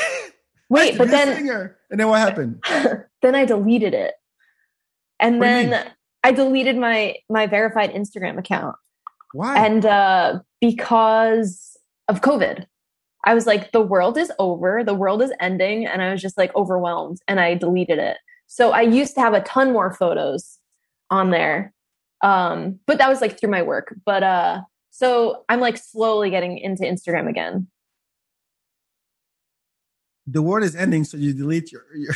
Wait, but then singer. and then what happened? then I deleted it. And what then I deleted my my verified Instagram account. Why? And uh because of COVID. I was like, the world is over, the world is ending. And I was just like overwhelmed and I deleted it. So I used to have a ton more photos on there. Um, but that was like through my work. But uh, so I'm like slowly getting into Instagram again. The world is ending, so you delete your. your...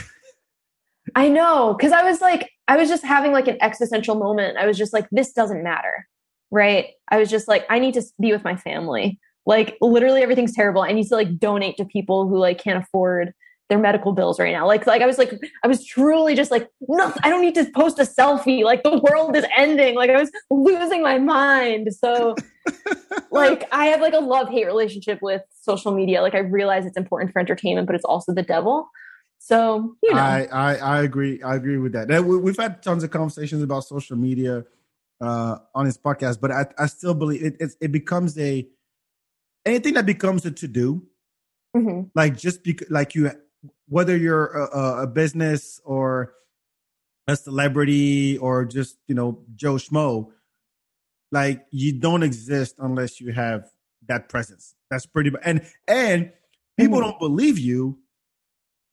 I know, because I was like, I was just having like an existential moment. I was just like, this doesn't matter, right? I was just like, I need to be with my family. Like literally everything's terrible. I need to like donate to people who like can't afford their medical bills right now. Like, like I was like, I was truly just like, no, I don't need to post a selfie. Like the world is ending. Like I was losing my mind. So like I have like a love hate relationship with social media. Like I realize it's important for entertainment, but it's also the devil. So you know, I I, I agree. I agree with that. We've had tons of conversations about social media uh, on this podcast, but I, I still believe it, it, it becomes a anything that becomes a to do, mm-hmm. like just because, like you, whether you're a, a, business or a celebrity or just you know Joe Schmo, like you don't exist unless you have that presence. That's pretty, and and people mm-hmm. don't believe you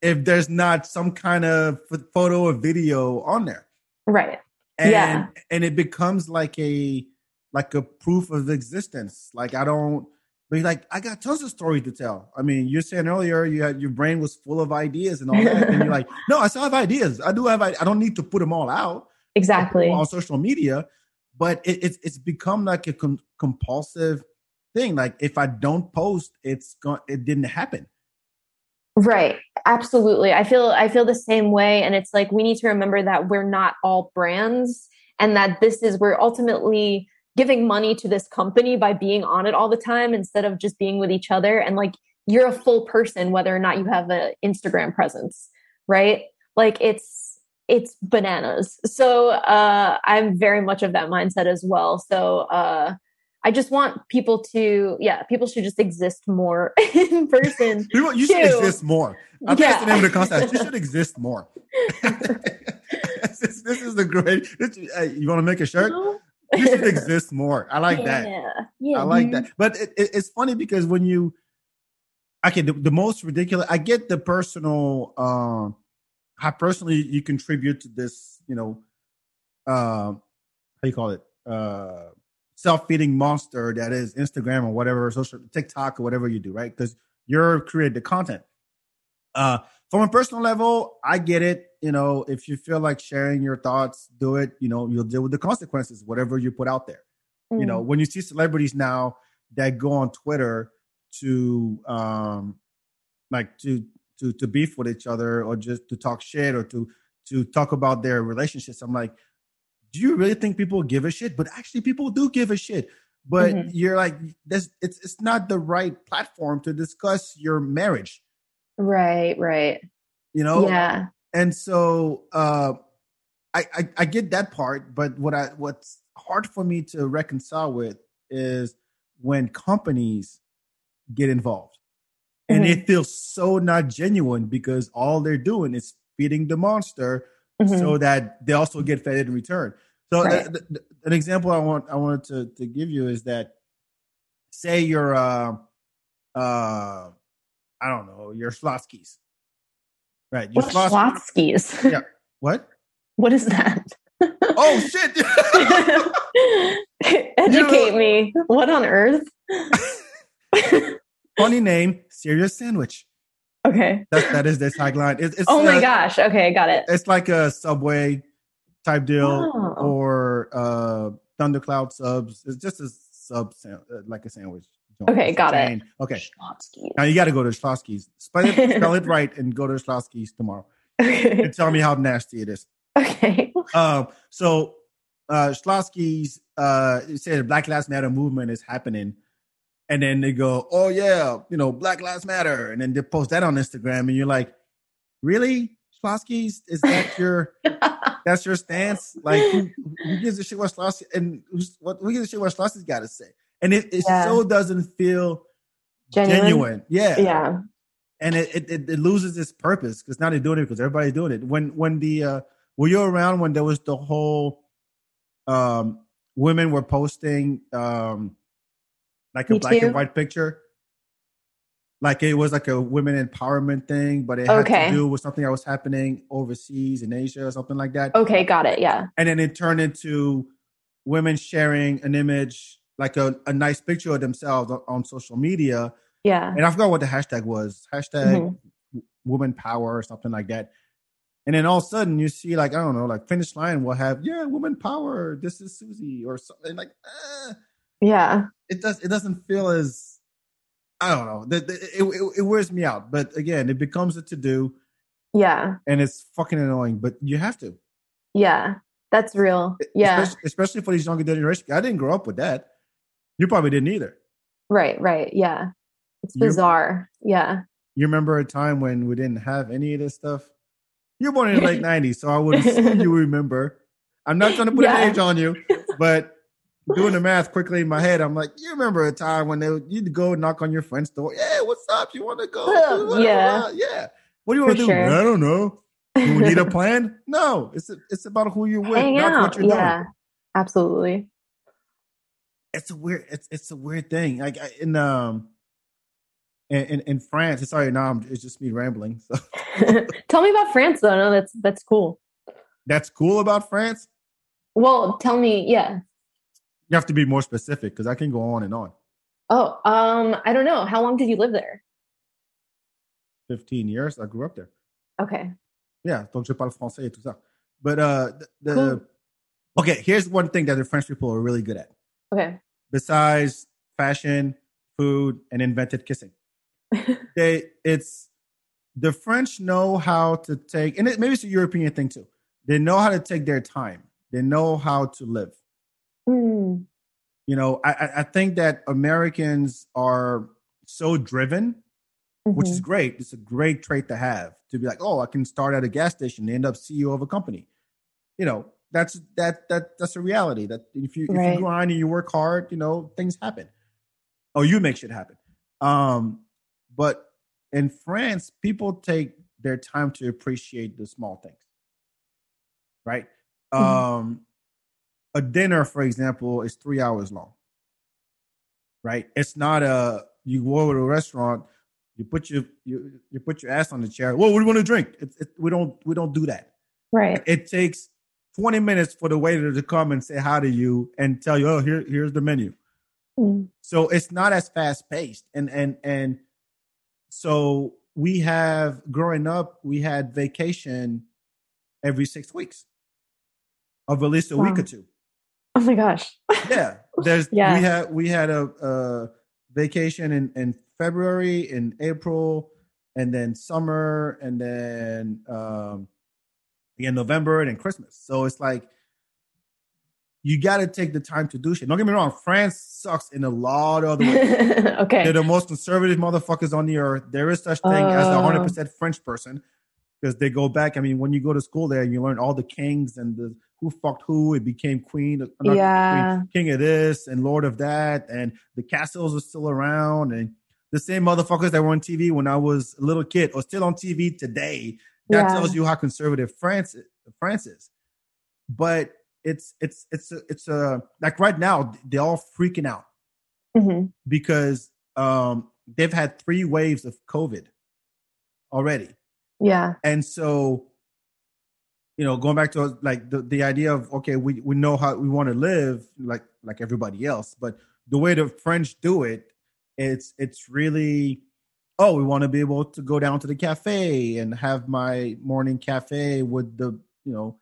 if there's not some kind of photo or video on there, right? And, yeah, and it becomes like a like a proof of existence. Like I don't but like, I got tons of stories to tell. I mean, you're saying earlier you had your brain was full of ideas and all that, and you're like, no, I still have ideas. I do have. I don't need to put them all out exactly on social media, but it, it's it's become like a com- compulsive thing. Like if I don't post, it's going. It didn't happen. Right. Absolutely. I feel I feel the same way, and it's like we need to remember that we're not all brands, and that this is we're ultimately giving money to this company by being on it all the time instead of just being with each other and like you're a full person whether or not you have an Instagram presence, right? Like it's it's bananas. So uh I'm very much of that mindset as well. So uh I just want people to, yeah, people should just exist more in person. you, you should exist more. I think yeah. that's the name of the concept. You should exist more. this, this, is the great. This, uh, you want to make a shirt? You should exist more. I like yeah. that. Yeah, I like that. But it, it, it's funny because when you, okay, the, the most ridiculous. I get the personal. Uh, how personally you contribute to this. You know, uh, how you call it? Uh, self-feeding monster that is Instagram or whatever, social TikTok or whatever you do, right? Because you're creating the content. Uh, from a personal level, I get it. You know, if you feel like sharing your thoughts, do it. You know, you'll deal with the consequences, whatever you put out there. Mm. You know, mm. when you see celebrities now that go on Twitter to um like to to to beef with each other or just to talk shit or to to talk about their relationships, I'm like, do you really think people give a shit? But actually, people do give a shit. But mm-hmm. you're like, this it's it's not the right platform to discuss your marriage. Right, right. You know? Yeah. And so uh I, I, I get that part, but what I what's hard for me to reconcile with is when companies get involved. And mm-hmm. it feels so not genuine because all they're doing is feeding the monster mm-hmm. so that they also get fed in return. So right. th- th- an example I want I wanted to to give you is that say you're uh uh I don't know, your Schlotzsky's. Right. Your what Schlotzsky's? Yeah. What? What is that? oh shit. Educate me. What on earth? Funny name, serious sandwich. Okay. That, that is the tagline. It, it's oh my uh, gosh. Okay, got it. It's like a Subway type deal oh. or uh, Thundercloud subs. It's just a sub, uh, like a sandwich. Okay, got it. Okay. Schlotzsky. Now you got to go to Schlotzsky's. Spell it, spell it right and go to Schlotzsky's tomorrow. Okay. And tell me how nasty it is. Okay. Um, so uh, Schlotzsky's uh, said Black Lives Matter movement is happening and then they go, "Oh yeah, you know, Black Lives Matter," and then they post that on Instagram, and you're like, "Really, Schlotzsky's? Is that your that's your stance? Like, who, who gives a shit what Schlotzsky and what who gives a shit what Schlotzsky's got to say?" And it, it yeah. so doesn't feel genuine. genuine. Yeah, yeah, and it it, it loses its purpose because now they're doing it because everybody's doing it. When when the uh, were you around when there was the whole um women were posting um like a Me black too. and white picture. Like it was like a women empowerment thing, but it had okay. to do with something that was happening overseas in Asia or something like that. Okay, got it. Yeah. And then it turned into women sharing an image, like a, a nice picture of themselves on, on social media. Yeah. And I forgot what the hashtag was. Hashtag mm-hmm. woman power or something like that. And then all of a sudden you see like, I don't know, like finish line will have, yeah, woman power. This is Susie or something like, eh. yeah it does it doesn't feel as I don't know. It, it, it, wears me out. But again, it becomes a to do. Yeah. And it's fucking annoying, but you have to. Yeah. That's real. Yeah. Especially, especially for these younger generations. I didn't grow up with that. You probably didn't either. Right, right. Yeah. It's bizarre. You, yeah. You remember a time when we didn't have any of this stuff? You're born in the late 90s, so I would assume you remember. I'm not trying to put yeah. an age on you, but doing the math quickly in my head, I'm like, you remember a time when they you'd go knock on your friend's door. Yeah, what's up? You want to go? yeah, yeah. What do you want to do? Sure. I don't know. Do we need a plan? No, it's it's about who you're with, Hang not out. what you're yeah, doing. Absolutely. It's a weird. It's it's a weird thing. Like in um. In, in, France, sorry, now I'm, it's just me rambling. So. tell me about France, though. No, that's that's cool. That's cool about France. Well, tell me, yeah. You have to be more specific because I can go on and on. Oh, um, I don't know. How long did you live there? 15 years. I grew up there. Okay. Yeah, donc je parle français et tout ça. But uh the, the cool. Okay, here's one thing that the French people are really good at. Okay. Besides fashion, food, and invented kissing. they it's the French know how to take and it, maybe it's a European thing too. They know how to take their time. They know how to live. Mm. you know, I, I think that Americans are so driven, mm-hmm. which is mm-hmm. great. It's a great trait to have to be like, oh, I can start at a gas station and end up CEO of a company. You know, that's that that that's a reality. That if you right. if you grind and you work hard, you know, things happen. Oh, you make shit happen. Um, but in France, people take their time to appreciate the small things. Right? Mm-hmm. Um, a dinner, for example, is three hours long. Right? It's not a you go over to a restaurant, you put your you, you put your ass on the chair. Well, what do you want to drink? It, it, we don't we don't do that. Right. It takes 20 minutes for the waiter to come and say hi to you and tell you, oh, here, here's the menu. Mm. So it's not as fast paced. And and and so we have growing up, we had vacation every six weeks of at least a wow. week or two. Oh my gosh. yeah. There's yeah. we had we had a, a vacation in, in February, in April, and then summer, and then um in November and in Christmas. So it's like you got to take the time to do shit. Don't get me wrong, France sucks in a lot of other ways. okay. They're the most conservative motherfuckers on the earth. There is such thing uh, as a 100% uh. French person because they go back. I mean, when you go to school there, you learn all the kings and the who fucked who. It became queen, yeah. Queen, king of this and lord of that. And the castles are still around. And the same motherfuckers that were on TV when I was a little kid are still on TV today. That yeah. tells you how conservative France France is. But it's it's it's a, it's a like right now they're all freaking out mm-hmm. because um they've had three waves of COVID already. Yeah, and so you know going back to like the, the idea of okay we we know how we want to live like like everybody else but the way the french do it it's it's really oh we want to be able to go down to the cafe and have my morning cafe with the you know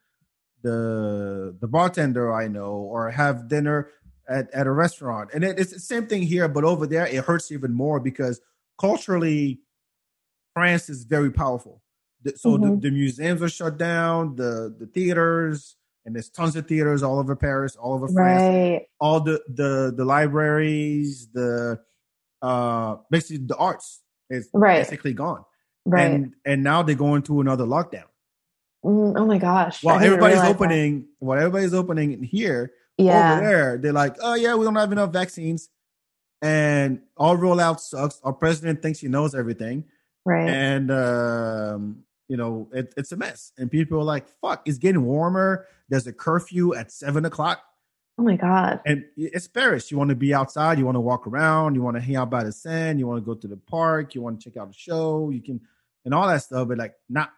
the the bartender I know or have dinner at, at a restaurant. And it, it's the same thing here, but over there it hurts even more because culturally France is very powerful. So mm-hmm. the, the, museums are shut down, the the theaters, and there's tons of theaters all over Paris, all over France. Right. All the the the libraries, the uh basically the arts is right. basically gone. Right. And and now they're going to another lockdown. Mm, oh my gosh. While everybody's opening, that. while everybody's opening here, yeah. over there, they're like, oh yeah, we don't have enough vaccines. And our rollout sucks. Our president thinks he knows everything. Right. And um, you know, it, it's a mess. And people are like, fuck, it's getting warmer. There's a curfew at seven o'clock. Oh my God. And it's Paris. You want to be outside, you want to walk around, you want to hang out by the sand, you want to go to the park, you want to check out a show, you can and all that stuff, but like not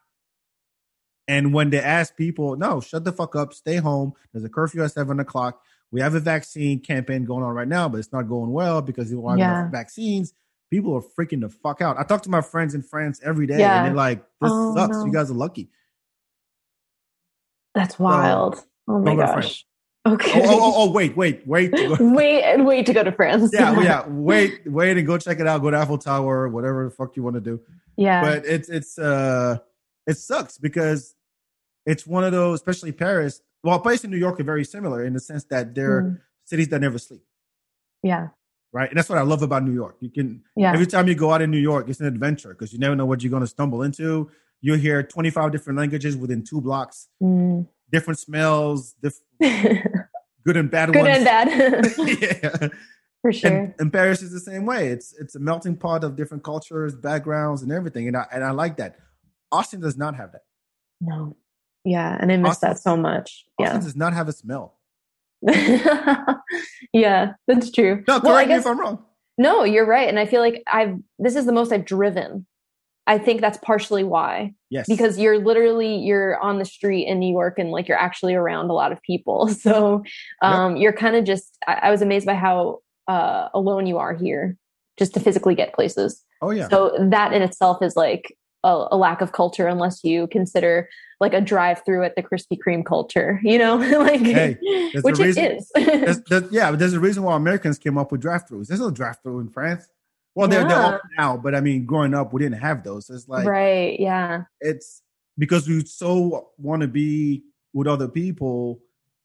and when they ask people, no, shut the fuck up, stay home. There's a curfew at seven o'clock. We have a vaccine campaign going on right now, but it's not going well because they don't have yeah. enough vaccines. People are freaking the fuck out. I talk to my friends in France every day, yeah. and they're like, "This oh, sucks. No. You guys are lucky." That's wild. So, oh my gosh. Okay. Oh, oh, oh, oh, wait, wait, wait. wait and wait to go to France. Yeah, yeah. Wait, wait, and go check it out. Go to Eiffel Tower, whatever the fuck you want to do. Yeah. But it's it's uh it sucks because it's one of those, especially Paris. Well, Paris and New York are very similar in the sense that they're mm. cities that never sleep. Yeah. Right. And that's what I love about New York. You can, yeah. every time you go out in New York, it's an adventure because you never know what you're going to stumble into. You'll hear 25 different languages within two blocks, mm. Different smells, diff- good and bad good ones. and bad. yeah. For sure. And, and, Paris is the same way. It's it's a melting pot of different cultures, backgrounds, and everything. And I and I like that. Austin does not have that. No. Yeah, and I miss Austin, that so much. Austin yeah. does not have a smell. yeah, that's true. No, correct well, guess, me if I'm wrong. No, you're right. And I feel like I've this is the most I've driven. I think that's partially why. Yes. Because you're literally you're on the street in New York and like you're actually around a lot of people. So um yep. you're kind of just I, I, was amazed by how uh alone you are here just to physically get places. Oh yeah. So that in itself is like a, a, lack of culture unless you consider like a drive through at the Krispy Kreme culture, you know, like hey, which reason, it is. there's, there's, yeah, but there's a reason why Americans came up with drive throughs. There's no drive through in France. Well, they're, yeah. they're all now, but I mean, growing up, we didn't have those. It's like right, yeah. It's because we so want to be with other people,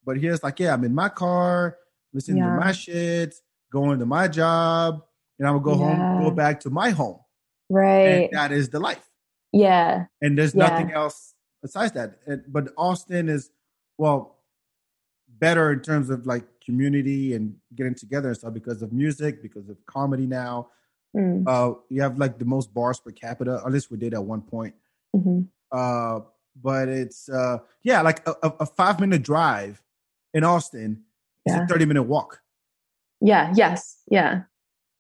but here's like, yeah, I'm in my car. listening Yeah. to my shit, going to my job, and I would go home, go back to my home. Right. And that is the life. Yeah. And there's Yeah. nothing else besides that. And, but Austin is, well, better in terms of like community and getting together and stuff because of music, because of comedy now. Mm, Uh, you have like the most bars per capita, at least we did at one point. mhm. Uh, but it's uh, yeah, like a, a, five minute drive in Austin is a thirty minute walk, Yeah. Yes. Yeah.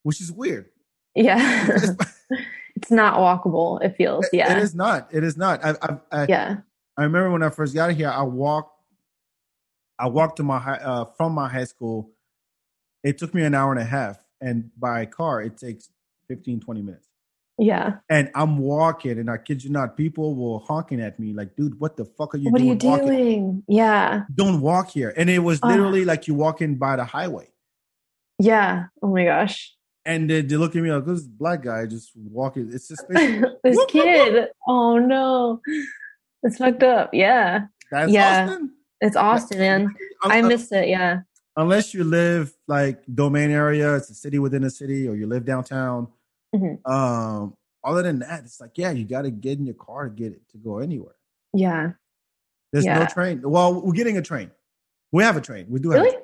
which is weird. Yeah. It's- not walkable. It feels. it Yeah. is not. It is not. I, I, I, Yeah. I remember when I first got here, I walked. I walked to my high, uh, from my high school. It took me an hour and a half, and by car it takes 15, 20 minutes. Yeah. And I'm walking, and I kid you not, people were honking at me like, "Dude, what the fuck are you doing? what are doing? you walking? doing? Yeah. Don't walk here." And it was literally like you walking by the highway, Yeah. Oh my gosh. and they, they look at me like, "This black guy just walking." It's just this Whoop, whoop, kid. Oh no. It's fucked up. Yeah. that's Yeah. Austin. It's Austin, man. I Un- missed it. Yeah. unless you live like domain area, it's a city within a city, or you live downtown. Mhm. Um, other than that, it's like yeah, you got to get in your car to get it to go anywhere. Yeah. There's no train. Well, we're getting a train. We have a train. We do have Really?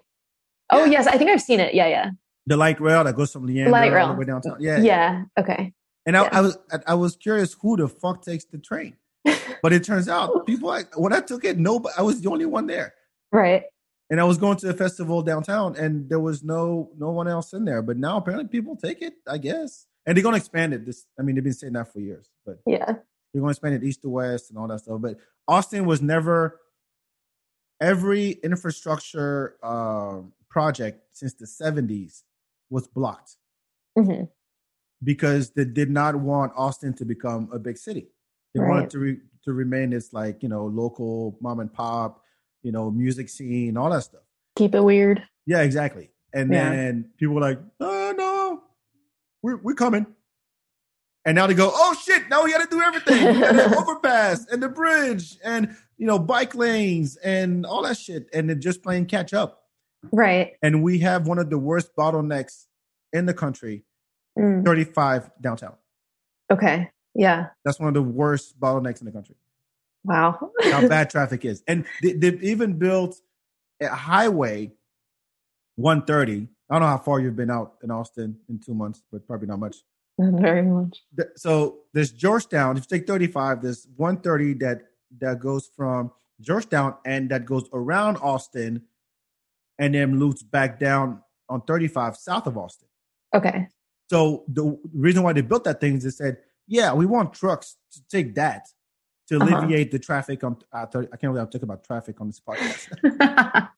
Oh Yeah. yes, I think I've seen it. Yeah, yeah. the light rail that goes from Leander light all the way downtown. Yeah, Yeah. Okay. And I, Yeah. I was I, was curious who the fuck takes the train, but it turns out people like when I took it, no, I was the only one there. Right. And I was going to a festival downtown, and there was no no one else in there. But now apparently people take it, I guess. And they're gonna expand it. This, I mean, they've been saying that for years, but Yeah. they're gonna expand it east to west and all that stuff. But Austin was never every infrastructure um, project since the '70s was blocked hmm because they did not want Austin to become a big city. They Right. wanted to re, to remain as like you know local mom and pop, you know, music scene, all that stuff. Keep it weird. Yeah, exactly. And Yeah. then people were like, "Oh we're we're coming." And now they go, "Oh shit! Now we got to do everything: the overpass and the bridge, and you know, bike lanes and all that shit." And they're just playing catch up. Right. And we have one of the worst bottlenecks in the country: Mm. thirty-five downtown. Okay. Yeah. That's one of the worst bottlenecks in the country. Wow. How bad traffic is, and they, they've even built a highway 130. I don't know how far you've been out in Austin in two months, but probably not much. Not very much. So there's Georgetown. If you take 35, there's 130 that that goes from Georgetown and that goes around Austin, and then loops back down on 35 south of Austin. Okay. So the reason why they built that thing is they said, yeah, we want trucks to take that to Uh-huh. alleviate the traffic on. Uh, 30, I can't I'm talking about traffic on this podcast.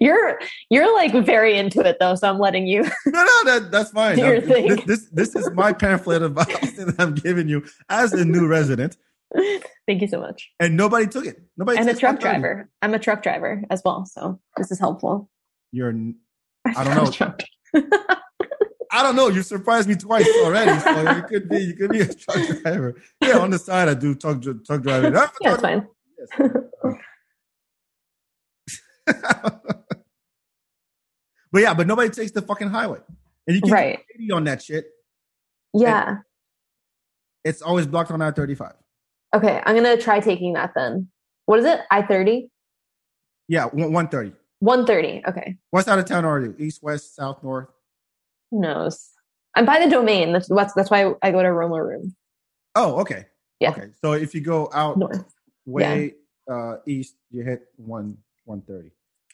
you're you're like very into it though, so I'm letting you. no, no, that, that's fine. Your thing. This, this this is my pamphlet Austin that I'm giving you as a new resident, Thank you so much. and nobody took it. Nobody. And a truck 130. driver. I'm a truck driver as well, so this is helpful. You're. I don't know. I don't know. You surprised me twice already. So you could be. You could be a truck driver. Yeah, on the side I do truck truck driving. yeah, it's fine. But yeah, but nobody takes the fucking highway, and you can Right. get 80 on that shit. Yeah. It's always blocked on I thirty five. Okay, I'm gonna try taking that then. What is it? I thirty. Yeah, one thirty. One thirty. Okay. What's out of town are you? East, west, south, north? Who knows? I'm by the domain. That's that's, that's why I go to Roma Room. Oh, okay. Yeah. Okay. So if you go out North. way uh, east, you hit one one thirty.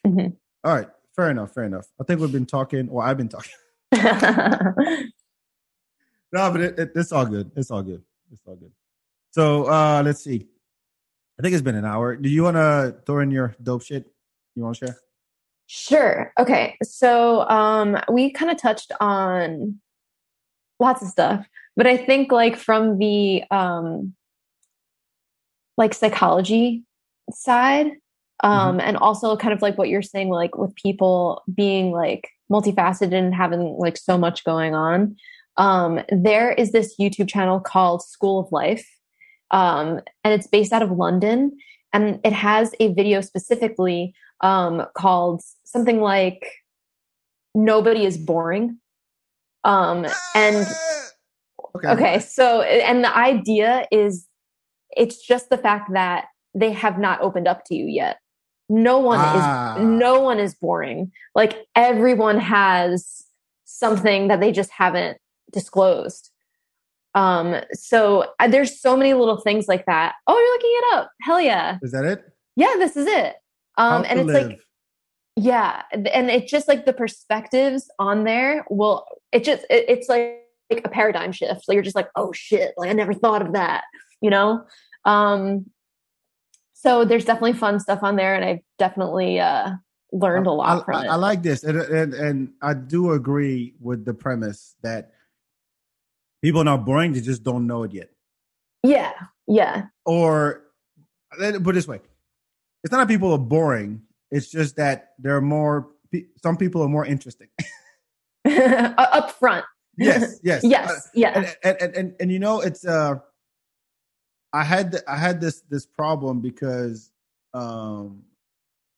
Mhm. All right. Fair enough. Fair enough. I think we've been talking, or I've been talking. No, but it, it, it's all good. It's all good. It's all good. So uh let's see. I think it's been an hour. Do you want to throw in your dope shit? You want to share? Sure. Okay. So um we kind of touched on lots of stuff, but I think like from the um like psychology side um and also kind of like what you're saying like with people being like multifaceted and having like so much going on. Um there is this YouTube channel called School of Life. Um and it's based out of London and it has a video specifically um, called something like nobody is boring. Um, and okay. okay, so and the idea is it's just the fact that they have not opened up to you yet. No one Ah. is no one is boring. Like everyone has something that they just haven't disclosed. Um, so uh, there's so many little things like that. Oh, you're looking it up. Hell yeah. Is that it? Yeah, this is it. Um, How and it's like yeah and it's just like the perspectives on there will it just it, it's like, like a paradigm shift so you're just like oh shit like i never thought of that you know um so there's definitely fun stuff on there and i've definitely uh learned a lot I, from I, it I like this, and, and and I do agree with the premise that people are not boring; they just don't know it yet. yeah yeah Or let put it this way: it's not that people are boring; it's just that there are more. Some people are more interesting. up front yes, yes, yes Uh, yeah and, and, and and you know it's uh i had i had this this problem because um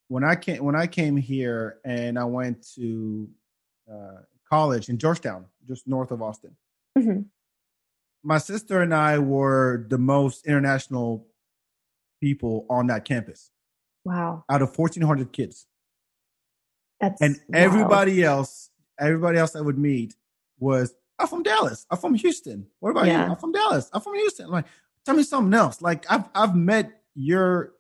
when i came when i came here and i went to uh college in georgetown just north of austin. Mhm. my sister and i were the most international people on that campus. Wow. Out of 1400 kids. That's and everybody else everybody else i would meet was i'm from dallas. I'm from houston. What about Yeah. you i'm from dallas. I'm from houston. I'm like tell me something else. Like i've i've met your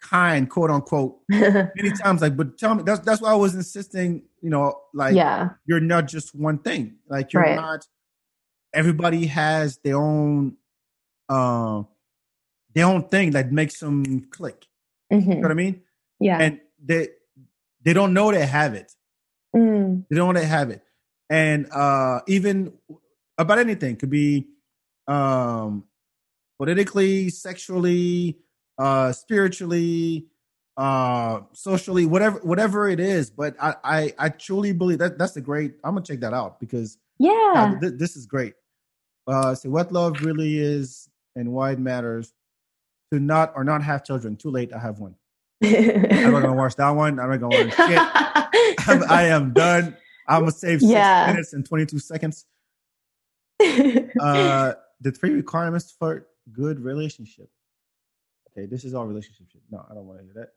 kind quote unquote many times. Like but tell me that's that's why i was insisting you know like yeah. you're not just one thing. Like you're Right. not everybody has their own uh their own thing that makes them click. Mhm. you know what i mean? Yeah. And they they don't know they have it. Mm. they don't know they have it. And uh even about anything could be um politically sexually uh spiritually uh socially whatever whatever it is. But i i, I truly believe that that's a great i'm gonna check that out because yeah yeah, th- this is great. Uh so what love really is and why it matters to not or not have children. Too late i have one. I'm not gonna watch that one. I'm not gonna watch shit. I'm, I am done. I'm gonna save six Yeah. minutes and 22 seconds. Uh, the three requirements for good relationship. Okay, this is all relationship shit. No, I don't want to hear that.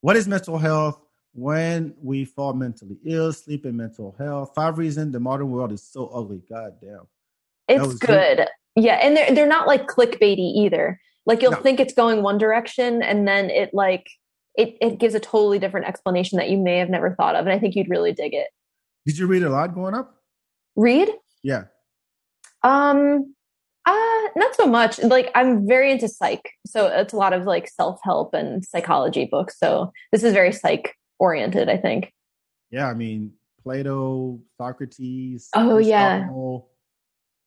What is mental health? When we fall mentally ill, sleep and mental health. Five reasons the modern world is so ugly. God damn. it's good yeah and they're they're not like clickbaity either like you'll No. think it's going one direction and then it like it, it gives a totally different explanation that you may have never thought of and i think you'd really dig it Did you read a lot growing up? read Yeah. um uh not so much like i'm very into psych so it's a lot of like self-help and psychology books so this is very psych oriented i think Yeah. I mean, Plato, Socrates. Oh, yeah. Aristotle.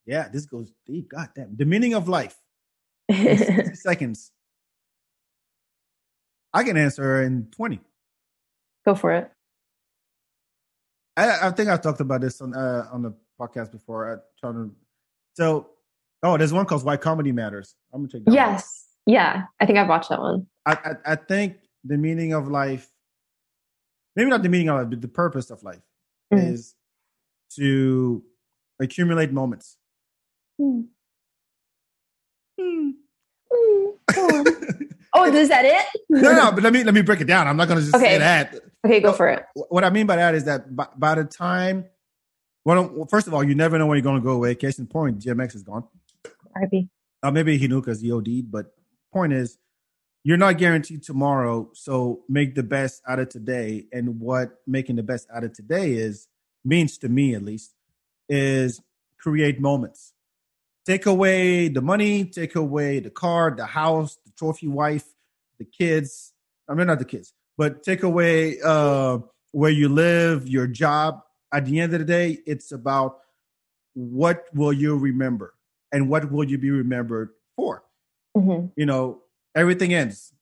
Yeah, this goes deep. God damn. The meaning of life. 60 seconds. I can answer in 20. go for it I, I think I talked about this on uh, on the podcast before. I trying to, so, oh, there's one called Why Comedy Matters. I'm gonna check that. one yes yeah i think i've watched that one I, I I think the meaning of life, maybe not the meaning of life, but the purpose of life Mm. is to accumulate moments. Hmm. Hmm, go on. oh is that it no, no, but let me let me break it down. I'm not gonna just say that. okay go for it what I mean by that is that by, by the time, well, well, first of all, you never know when you're going to go away. Case in point, DMX is gone. RIP. Uh, maybe he OD'd, but point is, you're not guaranteed tomorrow. So make the best out of today. And what making the best out of today is means to me, at least, is create moments. Take away the money, take away the car, the house, the trophy wife, the kids. I mean, not the kids, but take away uh, where you live, your job. At the end of the day, it's about what will you remember and what will you be remembered for Mhm. you know everything ends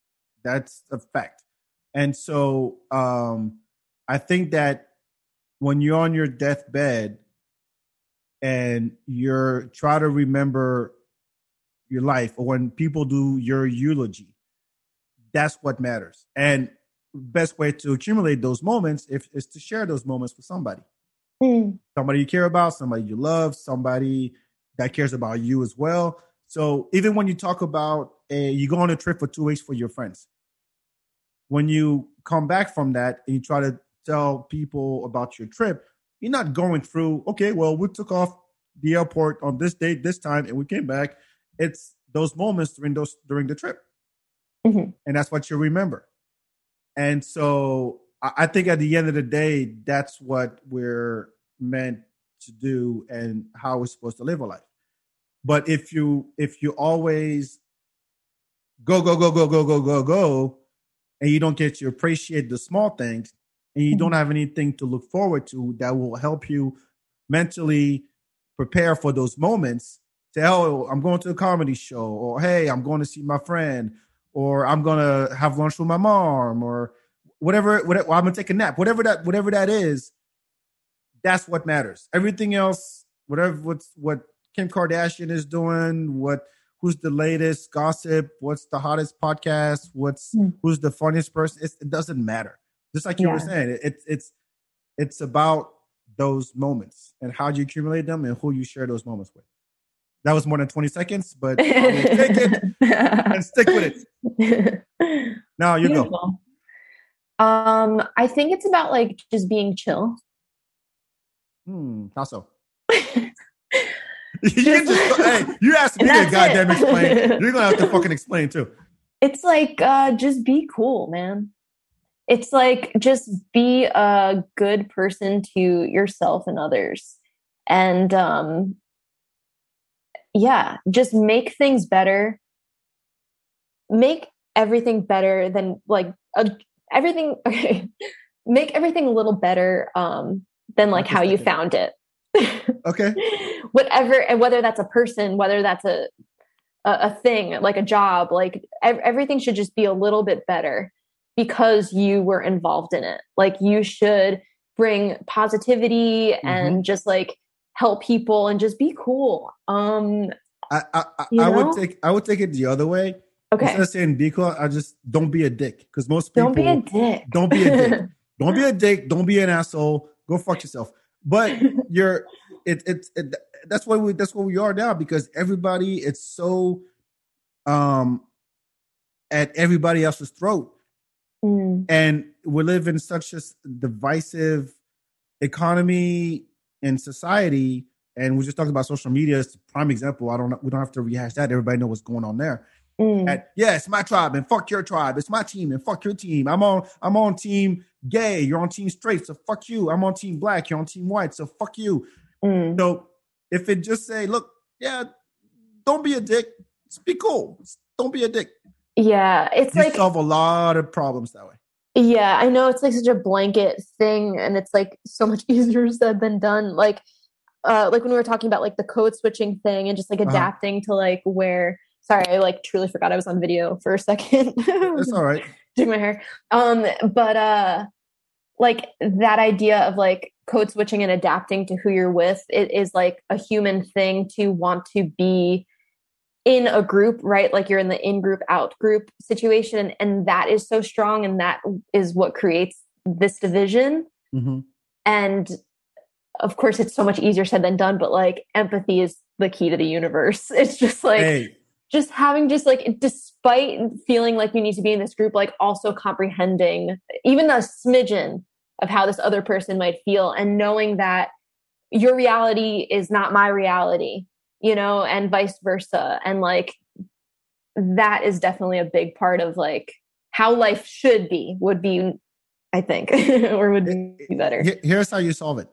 that's a fact and so um i think that when you're on your deathbed and you're try to remember your life or when people do your eulogy that's what matters and best way to accumulate those moments if, is to share those moments with somebody. Mm. Somebody you care about, somebody you love, somebody that cares about you as well. So even when you talk about a, you go on a trip for two weeks for your friends, when you come back from that and you try to tell people about your trip, you're not going through, okay, well, we took off the airport on this date, this time, and we came back. It's those moments during those during the trip. Mm-hmm. And that's what you remember. And so I think at the end of the day, that's what we're meant to do and how we're supposed to live a life. But if you if you always go go go go go go go go, and you don't get to appreciate the small things, and you don't Mm-hmm. have anything to look forward to that will help you mentally prepare for those moments. Say, oh, I'm going to a comedy show, or hey, I'm going to see my friend, or I'm gonna have lunch with my mom, or whatever. Whatever, I'm gonna take a nap. Whatever that, whatever that is, that's what matters. Everything else, whatever, what's what Kim Kardashian is doing, what who's the latest gossip, what's the hottest podcast, what's Hmm. who's the funniest person, it's, it doesn't matter. Just like you were saying, it, it's it's it's about those moments and how do you accumulate them and who you share those moments with. That was more than 20 seconds, but take it and stick with it. Now you go. Um, I think it's about like just being chill. Hmm, how so? you can just hey, you asked me to goddamn it. explain. You're gonna have to fucking explain too. it's like uh just be cool man it's like just be a good person to yourself and others and um yeah just make things better make everything better than like uh, everything okay make everything a little better um than like how you found it Okay. whatever and whether that's a person whether that's a a, a thing like a job like ev- everything should just be a little bit better because you were involved in it like you should bring positivity and just like help people and just be cool um I I, I, I would take I would take it the other way. okay Instead of saying be cool, I just don't be a dick. Because most people don't be a dick don't be a dick. don't be a dick. Don't be an asshole. Go fuck yourself. But you're it it, it that's what we that's what we are now because everybody it's so um at everybody else's throat. Mm, and we live in such a divisive economy and society and we just talked about social media as a prime example. I don't know we don't have to rehash that. Everybody know what's going on there mm, and yeah it's my tribe and fuck your tribe. It's my team and fuck your team. I'm on i'm on team gay. You're on team straight so fuck you. I'm on team black. You're on team white so fuck you. Mm. so if it just say look yeah don't be a dick. Just be cool. Don't be a dick. Yeah it's you like solve a lot of problems that way. Yeah, I know it's like such a blanket thing and it's like so much easier said than done. Like uh like when we were talking about like the code switching thing and just like Uh-huh. adapting to like where sorry, I like truly forgot I was on video for a second. it's all right. Doing my hair. Um but uh like that idea of like code switching and adapting to who you're with it is like a human thing to want to be in a group right? Like you're in the in group out group situation and, that is so strong and that is what creates this division. Hmm and of course it's so much easier said than done but like empathy is the key to the universe. It's just like hey just having just like despite feeling like you need to be in this group like also comprehending even a smidgen of how this other person might feel and knowing that your reality is not my reality you know and vice versa. And like that is definitely a big part of like how life should be would be i think or would be better. here's how you solve it.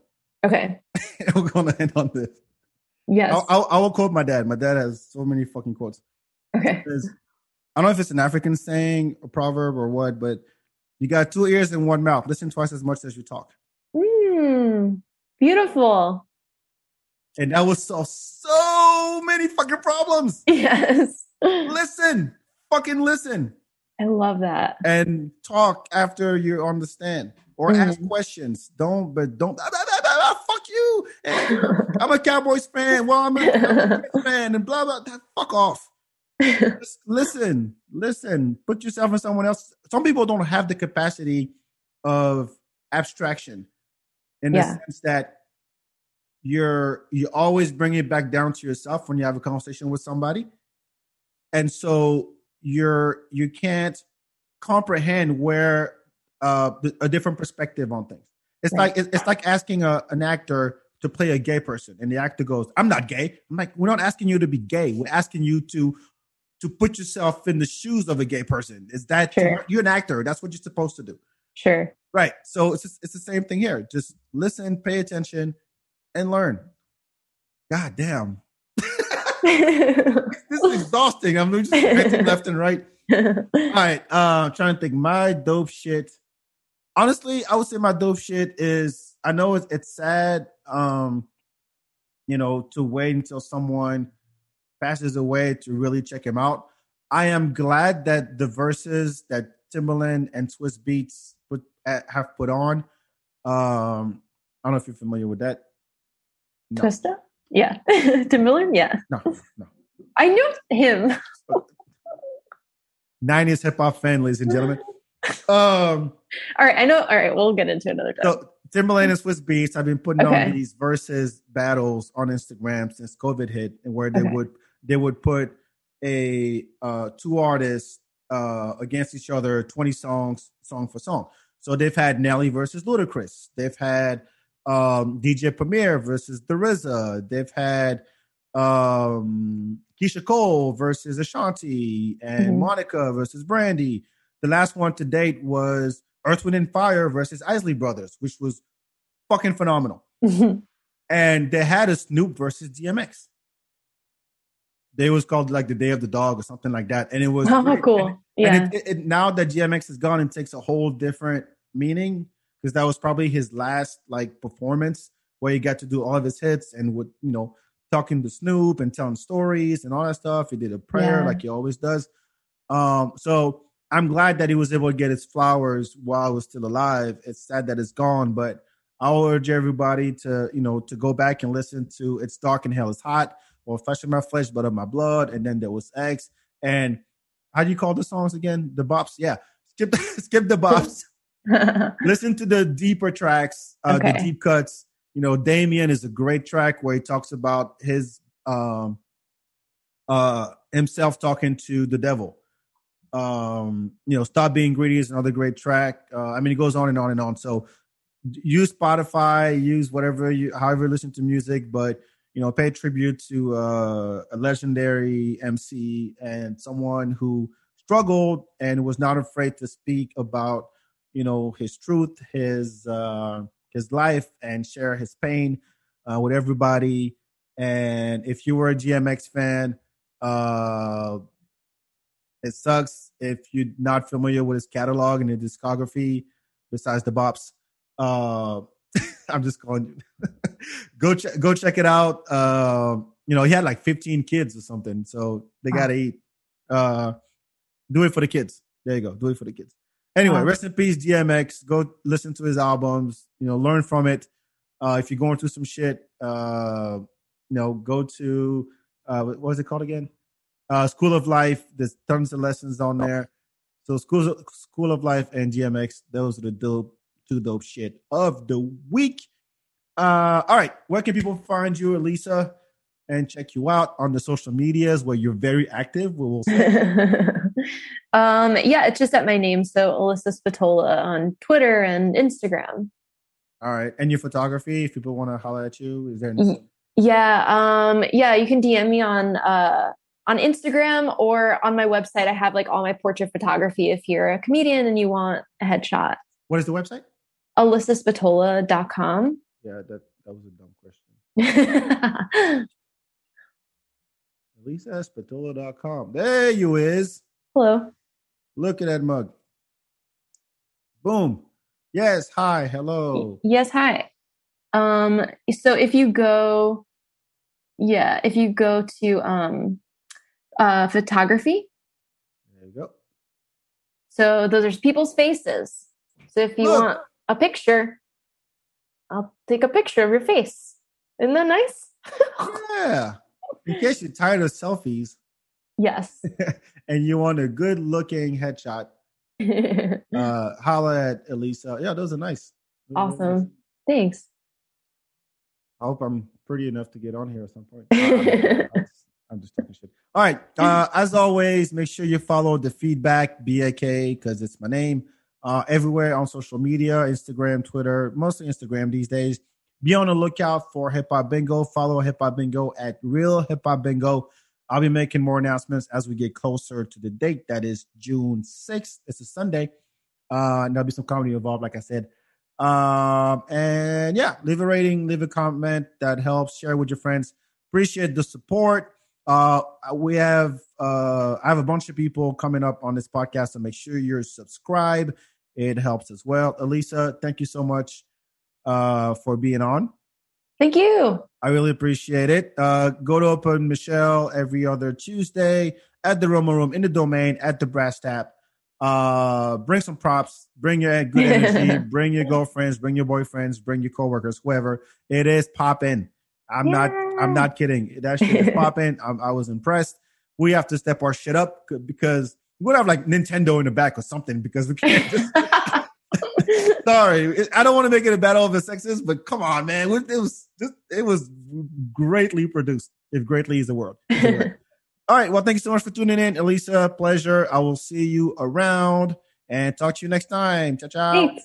Okay. We're gonna end on this yes I'll, I'll, I will quote my dad my dad has so many fucking quotes okay There's- I don't know if it's an African saying, a proverb, or what, but you got two ears and one mouth. Listen twice as much as you talk. mm, beautiful And that will solve so many fucking problems. yes Listen, fucking listen, I love that. and talk after you understand on the stand or Mhm. ask questions. Don't, but don't, you. And I'm a Cowboys fan. Well, I'm a Cowboys fan, and blah, blah. Fuck off. Just listen, listen. Put yourself in someone else. Some people don't have the capacity of abstraction in the Yeah. sense that you're you always bring it back down to yourself when you have a conversation with somebody, and so you're you can't comprehend where uh a different perspective on things. It's Right. like it's, it's like asking a, an actor to play a gay person, and the actor goes, "I'm not gay." I'm like, we're not asking you to be gay. We're asking you to to put yourself in the shoes of a gay person. Is that Sure. you're an actor? That's what you're supposed to do, Sure. right? So it's it's the same thing here. Just listen, pay attention, and learn. God damn, this is exhausting. I'm just left and right. All right, uh, I'm trying to think. My dope shit. Honestly, I would say my dope shit is. I know it's, it's sad, um, you know, to wait until someone passes away to really check him out. I am glad that the Verzuz that Timbaland and Swizz Beatz put uh, have put on. Um, I don't know if you're familiar with that. No, Twista? Yeah. Timbaland? Yeah. no, no. I knew him. 90s hip hop fan, ladies and gentlemen. Um, All right. I know. All right. We'll get into another time. So Timbaland and Swizz Beatz have been putting on these Verzuz battles on Instagram since COVID hit, and where they Okay. would they would put a uh, two artists uh, against each other, twenty songs, song for song. So they've had Nelly versus Ludacris. They've had um, DJ Premier versus The RZA. They've had um, Keyshia Cole versus Ashanti and Mhm. Monica versus Brandy. The last one to date was Earth, Wind, and Fire versus Isley Brothers, which was fucking phenomenal. And they had a Snoop versus DMX. They was called like the Day of the Dog or something like that, and it was oh, great. cool. And, Yeah. and it, it, now that DMX is gone, it takes a whole different meaning because that was probably his last like performance where he got to do all of his hits and would you know talking to Snoop and telling stories and all that stuff. He did a prayer Yeah. like he always does. Um, so I'm glad that he was able to get his flowers while I was still alive. It's sad that it's gone, but I'll urge everybody to, you know, to go back and listen to "It's Dark and Hell Is Hot" or "Flesh of My Flesh, Blood of My Blood," and then there was X. And how do you call the songs again? The bops, yeah. Skip, skip the bops. listen to the deeper tracks, uh, the deep cuts. You know, Damien is a great track where he talks about his um, uh, himself talking to the devil. Um, you know, Stop Being Greedy is another great track. Uh, I mean, it goes on and on and on. So use Spotify, use whatever you, however you listen to music, but you know, pay tribute to uh, a legendary MC and someone who struggled and was not afraid to speak about, you know, his truth, his uh, his life, and share his pain uh, with everybody. And if you were a DMX fan, uh, it sucks if you're not familiar with his catalog and his discography, besides the bops. Uh, I'm just calling you. go check go check it out. Uh, you know, he had like 15 kids or something, so they gotta eat. Uh, do it for the kids. There you go. Do it for the kids. Anyway, rest in peace, DMX. Go listen to his albums. You know, learn from it. Uh, if you're going through some shit, uh, you know, go to uh, what was it called again? Uh, School of Life. There's tons of lessons on there. So School School of Life and DMX. Those are the dope two dope shit of the week. Uh, all right, where can people find you, Alyssa, and check you out on the social medias where you're very active? We will um, yeah, it's just at my name. So Alyssa Spatola on Twitter and Instagram. All right, and your photography. If people want to holler at you, is there? Ye- Yeah, um, yeah, you can DM me on uh on Instagram or on my website. I have like all my portrait photography if you're a comedian and you want a headshot. What is the website? AlyssaSpatola.com. Yeah, that that was a dumb question. AlyssaSpatola.com. There you is. Hello. Look at that mug. Boom. Yes. Hi. Hello. Yes, hi. Um, so if you go, yeah, if you go to um, uh, photography, There you go. so those are people's faces. So if you Look. want a picture, I'll take a picture of your face. Isn't that nice? Yeah. In case you're tired of selfies. Yes. and you want a good looking headshot, uh, holla at Alyssa. Yeah, those are nice. Those are awesome. Thanks. I hope I'm pretty enough to get on here at some point. I'm, just talking shit. All right. Uh, as always, make sure you follow the FeedBak BAK because it's my name. Uh, everywhere on social media, Instagram, Twitter, mostly Instagram these days. Be on the lookout for Hip Hop Bingo. Follow Hip Hop Bingo at Real Hip Hop Bingo. I'll be making more announcements as we get closer to the date. That is June 6th. It's a Sunday. Uh, and there'll be some comedy involved, like I said. Um, and yeah, leave a rating, leave a comment that helps. Share with your friends. Appreciate the support. Uh, we have uh, I have a bunch of people coming up on this podcast, so make sure you're subscribed. It helps as well. Alyssa, thank you so much uh, for being on. Thank you. I really appreciate it. Uh, go to Open Michelle every other Tuesday at the Roma Room in the domain at the Brass Tap. Uh, bring some props, bring your good energy, bring your girlfriends, bring your boyfriends, bring your coworkers, whoever. It is popping. I'm yeah. not. I'm not kidding. That shit is popping. I was impressed. We have to step our shit up because we would have like Nintendo in the back or something because we can't just. Sorry, I don't want to make it a battle of the sexes, but come on, man, it was just, it was greatly produced. If greatly is the word. All right. Well, thank you so much for tuning in, Alyssa. Pleasure. I will see you around and talk to you next time. Ciao, ciao. Thanks.